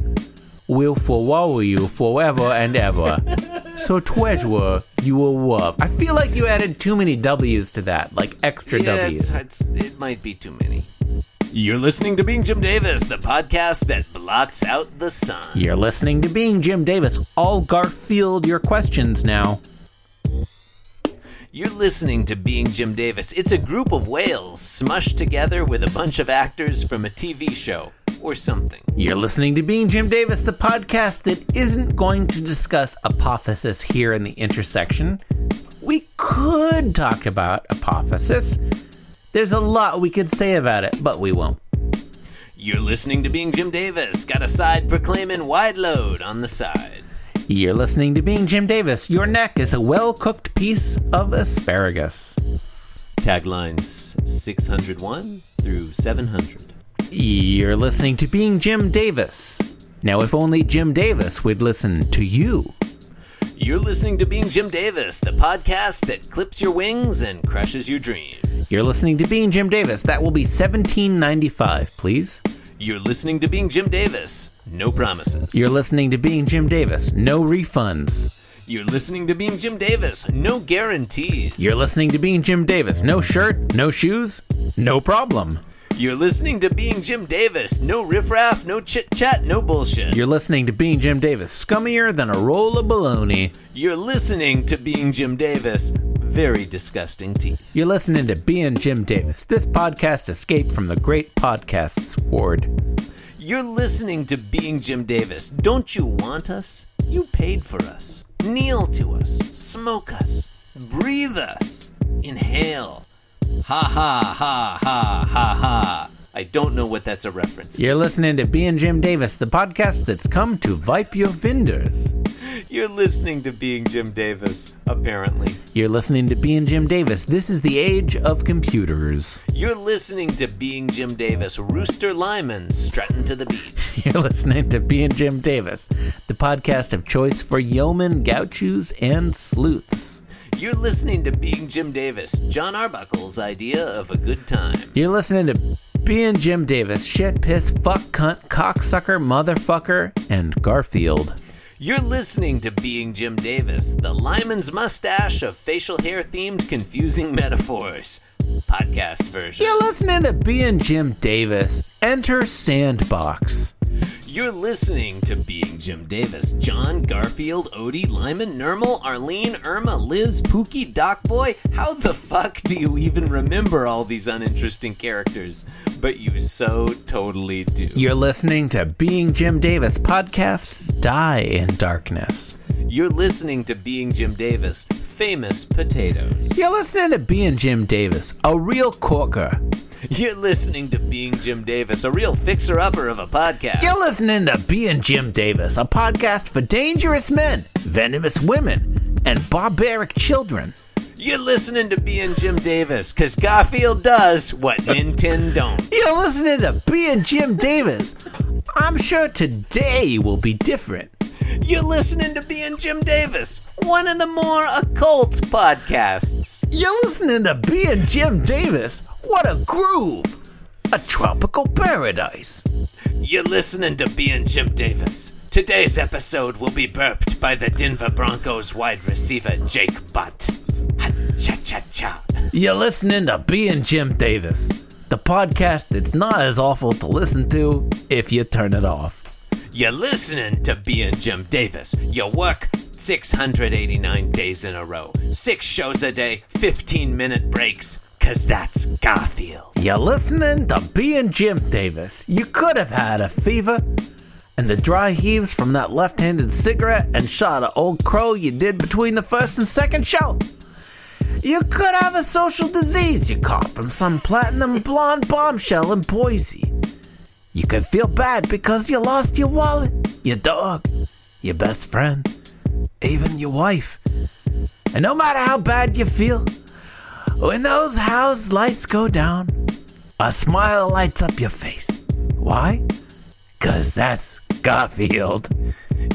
will follow you forever and ever. so treasure you will love. I feel like you added too many W's to that, like extra Yeah, W's. it's, it's, it might be too many. You're listening to Being Jim Davis, the podcast that blots out the sun. You're listening to Being Jim Davis. All Garfield your questions now. You're listening to Being Jim Davis. It's a group of whales smushed together with a bunch of actors from a TV show or something. You're listening to Being Jim Davis, the podcast that isn't going to discuss apophasis here in the intersection. We could talk about apophasis. There's a lot we could say about it, but we won't. You're listening to Being Jim Davis. Got a side proclaiming wide load on the side. You're listening to Being Jim Davis. Your neck is a well cooked piece of asparagus. Taglines 601 through 700. You're listening to Being Jim Davis. Now, if only Jim Davis would listen to you. You're listening to Being Jim Davis, the podcast that clips your wings and crushes your dreams. You're listening to Being Jim Davis. That will be 1795, please. You're listening to Being Jim Davis. No promises. You're listening to Being Jim Davis. No refunds. You're listening to Being Jim Davis. No guarantees. You're listening to Being Jim Davis. No shirt, no shoes, no problem. You're listening to Being Jim Davis. No riffraff, no chit chat, no bullshit. You're listening to Being Jim Davis. Scummier than a roll of bologna. You're listening to Being Jim Davis. Very disgusting teeth. You're listening to Being Jim Davis. This podcast escaped from the Great Podcasts Ward. You're listening to Being Jim Davis. Don't you want us? You paid for us. Kneel to us. Smoke us. Breathe us. Inhale. Ha ha ha ha ha ha. I don't know what that's a reference to. You're listening to Being Jim Davis, the podcast that's come to vipe your vendors. You're listening to Being Jim Davis, apparently. You're listening to Being Jim Davis. This is the age of computers. You're listening to Being Jim Davis, Rooster Lyman strutting to the beat. You're listening to Being Jim Davis, the podcast of choice for yeomen, gauchos, and sleuths. You're listening to Being Jim Davis, John Arbuckle's idea of a good time. You're listening to Being Jim Davis, shit, piss, fuck, cunt, cocksucker, motherfucker, and Garfield. You're listening to Being Jim Davis, the Lyman's mustache of facial hair themed confusing metaphors. Podcast version. You're listening to Being Jim Davis, enter Sandbox. You're listening to Being Jim Davis, John, Garfield, Odie, Lyman, Nermal, Arlene, Irma, Liz, Pookie, Doc Boy. How the fuck do you even remember all these uninteresting characters? But you so totally do. You're listening to Being Jim Davis, podcasts die in darkness. You're listening to Being Jim Davis, famous potatoes. You're listening to Being Jim Davis, a real corker. You're listening to Being Jim Davis, a real fixer upper of a podcast. You're listening to Being Jim Davis, a podcast for dangerous men, venomous women, and barbaric children. You're listening to Being Jim Davis, because Garfield does what Nintendo don't. You're listening to Being Jim Davis. I'm sure today will be different. You're listening to Being Jim Davis, one of the more occult podcasts. You're listening to Being Jim Davis. What a groove! A tropical paradise. You're listening to Being Jim Davis. Today's episode will be burped by the Denver Broncos wide receiver Jake Butt. Cha cha cha. You're listening to Being Jim Davis, the podcast that's not as awful to listen to if you turn it off. You're listening to Being Jim Davis. You work 689 days in a row, six shows a day, 15 minute breaks, cause that's Garfield. You're listening to being Jim Davis. You could have had a fever and the dry heaves from that left handed cigarette and shot of old crow you did between the first and second show. You could have a social disease you caught from some platinum blonde bombshell in Boise. You can feel bad because you lost your wallet, your dog, your best friend, even your wife. And no matter how bad you feel, when those house lights go down, a smile lights up your face. Why? Cause that's Garfield.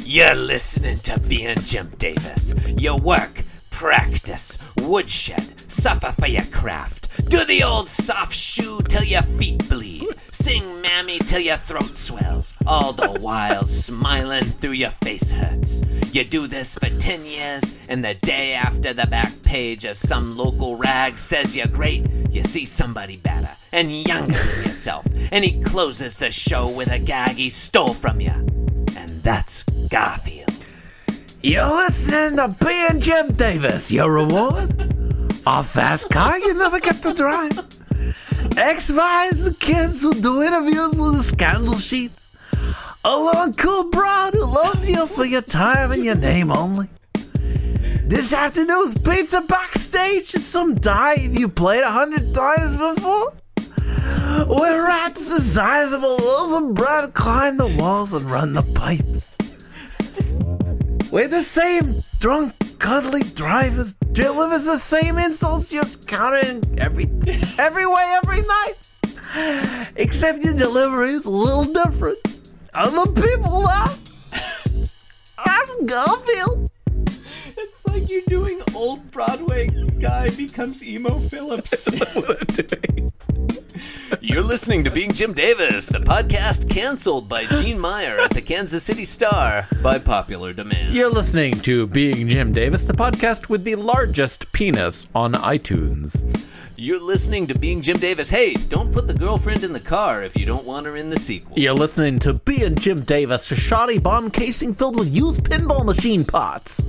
You're listening to being Jim Davis. You work, practice, woodshed, suffer for your craft. Do the old soft shoe till your feet bleed. Sing mammy till your throat swells. All the while smiling through your face hurts. You do this for 10 years, and the day after the back page of some local rag says you're great, you see somebody better and younger than yourself, and he closes the show with a gag he stole from you. And that's Garfield. You're listening to being Jim Davis. Your reward? A fast car you never get to drive. X Vibes kids who do interviews with scandal sheets. A long cool broad who loves you for your time and your name only. This afternoon's pizza backstage is some dive you played a hundred times before. Where rats the size of a loaf of bread climb the walls and run the pipes. Where the same drunk, cuddly drivers delivers the same insults, just counting every every way, every night. Except your delivery is a little different. The people laugh. That's Garfield. It's like you're doing old Broadway guy becomes Emo Philips. You're listening to Being Jim Davis, the podcast canceled by Gene Meyer at the Kansas City Star by popular demand. You're listening to Being Jim Davis, the podcast with the largest penis on iTunes. You're listening to Being Jim Davis. Hey, don't put the girlfriend in the car if you don't want her in the sequel. You're listening to Being Jim Davis, a shoddy bomb casing filled with used pinball machine parts.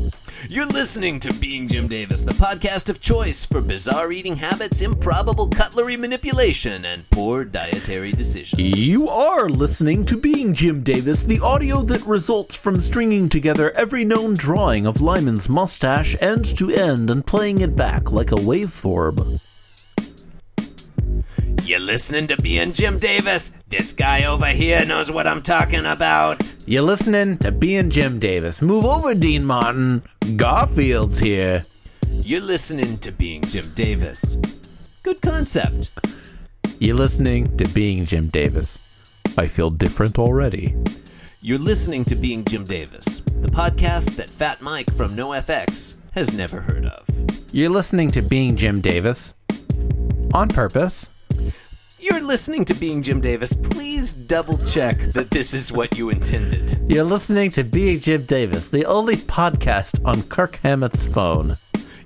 You're listening to Being Jim Davis, the podcast of choice for bizarre eating habits, improbable cutlery manipulation, and poor dietary decisions. You are listening to Being Jim Davis, the audio that results from stringing together every known drawing of Lyman's mustache end to end and playing it back like a waveform. You're listening to Being Jim Davis. This guy over here knows what I'm talking about. You're listening to Being Jim Davis. Move over, Dean Martin. Garfield's here. You're listening to Being Jim Davis. Good concept. You're listening to Being Jim Davis. I feel different already. You're listening to Being Jim Davis, the podcast that Fat Mike from NoFX has never heard of. You're listening to Being Jim Davis. On purpose. You're listening to Being Jim Davis. Please double check that this is what you intended. You're listening to Being Jim Davis, the only podcast on Kirk Hammett's phone.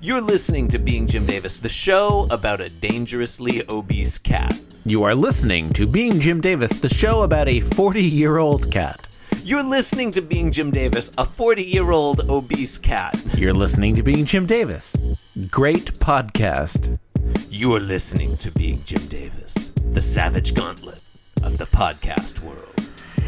You're listening to Being Jim Davis, the show about a dangerously obese cat. You are listening to Being Jim Davis, the show about a 40 year old cat. You're listening to Being Jim Davis, a 40 year old obese cat. You're listening to Being Jim Davis. Great podcast. You're listening to Being Jim Davis, the savage gauntlet of the podcast world.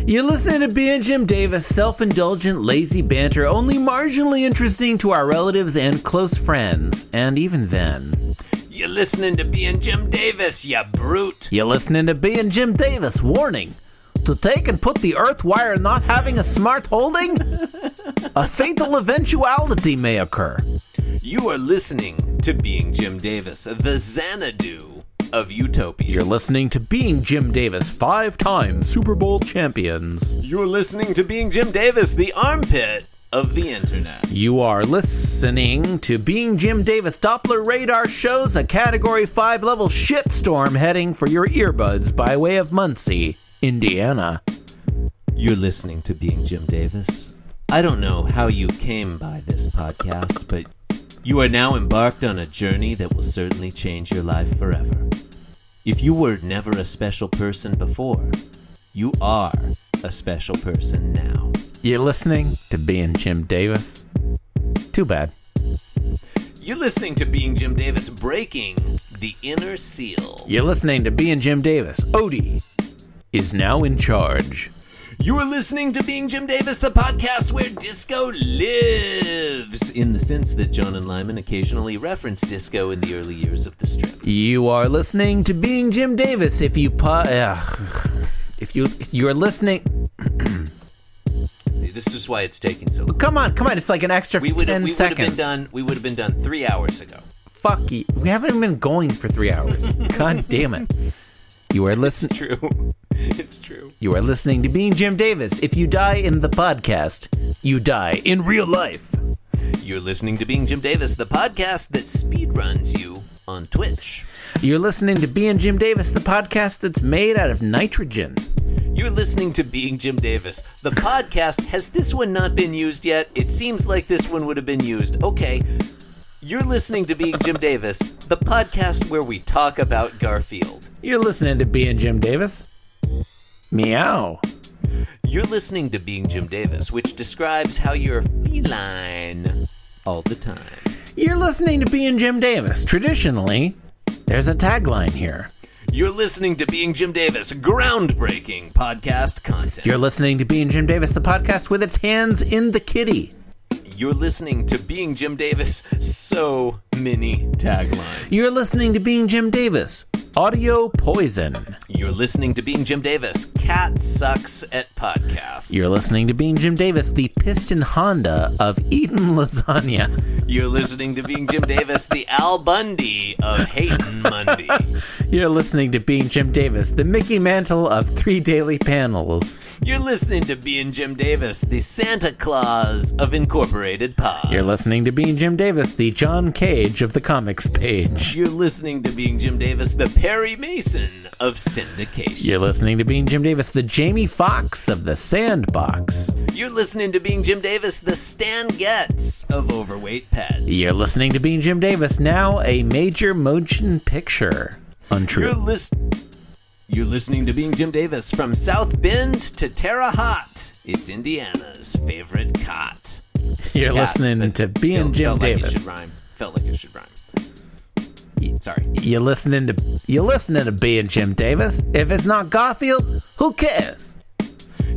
You're listening to Being Jim Davis, self indulgent, lazy banter, only marginally interesting to our relatives and close friends. And even then. You're listening to Being Jim Davis, you brute. You're listening to Being Jim Davis. Warning to take and put the earth wire not having a smart holding? a fatal eventuality may occur. You are listening to Being Jim Davis, the Xanadu of Utopia. You're listening to Being Jim Davis, five time Super Bowl champions. You're listening to Being Jim Davis, the armpit of the internet. You are listening to Being Jim Davis Doppler radar shows a Category 5 level shitstorm heading for your earbuds by way of Muncie, Indiana. You're listening to Being Jim Davis. I don't know how you came by this podcast, but you are now embarked on a journey that will certainly change your life forever. If you were never a special person before, you are a special person now. You're listening to Being Jim Davis. Too bad. You're listening to Being Jim Davis breaking the inner seal. You're listening to Being Jim Davis. Odie is now in charge. You are listening to Being Jim Davis, the podcast where disco lives, in the sense that Jon and Lyman occasionally reference disco in the early years of the strip. You are listening to Being Jim Davis. If you pu- uh, if you if you're listening, This is why it's taking so long. come on, come on. It's like an extra We ten we would have seconds. been done. We would have been done three hours ago. Fuck you. We haven't even been going for three hours. God damn it. You are listening. it's True, it's true. You are listening to Being Jim Davis. If you die in the podcast, you die in real life. You're listening to Being Jim Davis, the podcast that speedruns you on Twitch. You're listening to Being Jim Davis, the podcast that's made out of nitrogen. You're listening to Being Jim Davis, the podcast. Has this one not been used yet? It seems like this one would have been used. Okay. You're listening to Being Jim Davis, the podcast where we talk about Garfield. You're listening to Being Jim Davis. Meow. You're listening to Being Jim Davis, which describes how you're feline all the time. You're listening to Being Jim Davis. Traditionally, there's a tagline here. You're listening to Being Jim Davis, groundbreaking podcast content. You're listening to Being Jim Davis, the podcast with its hands in the kitty. You're listening to Being Jim Davis, so many taglines. You're listening to Being Jim Davis. Audio poison. You're listening to Being Jim Davis, cat sucks at podcasts. You're listening to Being Jim Davis, the piston Honda of Eden lasagna. You're listening to Being Jim Davis, the Al Bundy of Hayden Mundy. You're listening to Being Jim Davis, the Mickey Mantle of three daily panels. You're listening to Being Jim Davis, the Santa Claus of Incorporated Pods. You're listening to Being Jim Davis, the John Cage of the comics page. You're listening to Being Jim Davis, the Perry Mason of syndication. You're listening to Being Jim Davis, the Jamie Foxx of the Sandbox. You're listening to Being Jim Davis, the Stan Getz of overweight pets. You're listening to Being Jim Davis, now a major motion picture. Untrue. You're lis- You're listening to Being Jim Davis from South Bend to Terre Haute. It's Indiana's favorite cot. You're Cat, listening to Being Jim Davis. Like it Davis. should rhyme. Felt like it should rhyme. Sorry. You're listening to you're listening to Being Jim Davis. If it's not Garfield, who cares?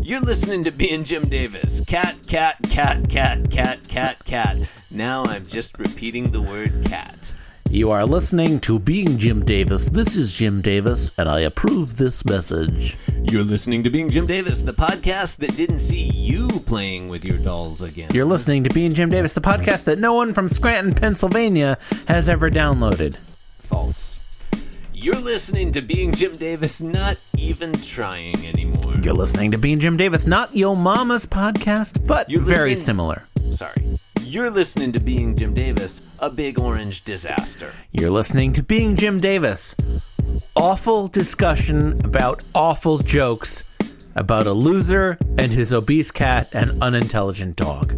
You're listening to B and Jim Davis. Cat, cat, cat, cat, cat, cat, cat. Now I'm just repeating the word cat. You are listening to Being Jim Davis. This is Jim Davis, and I approve this message. You're listening to Being Jim Davis, the podcast that didn't see you playing with your dolls again. You're listening to Being Jim Davis, the podcast that no one from Scranton, Pennsylvania has ever downloaded. false. You're listening to Being Jim Davis, not even trying anymore. You're listening to Being Jim Davis, not Yo Mama's podcast, but You're very listening- similar. Sorry. You're listening to Being Jim Davis, a big orange disaster. You're listening to Being Jim Davis. Awful discussion about awful jokes about a loser and his obese cat and unintelligent dog.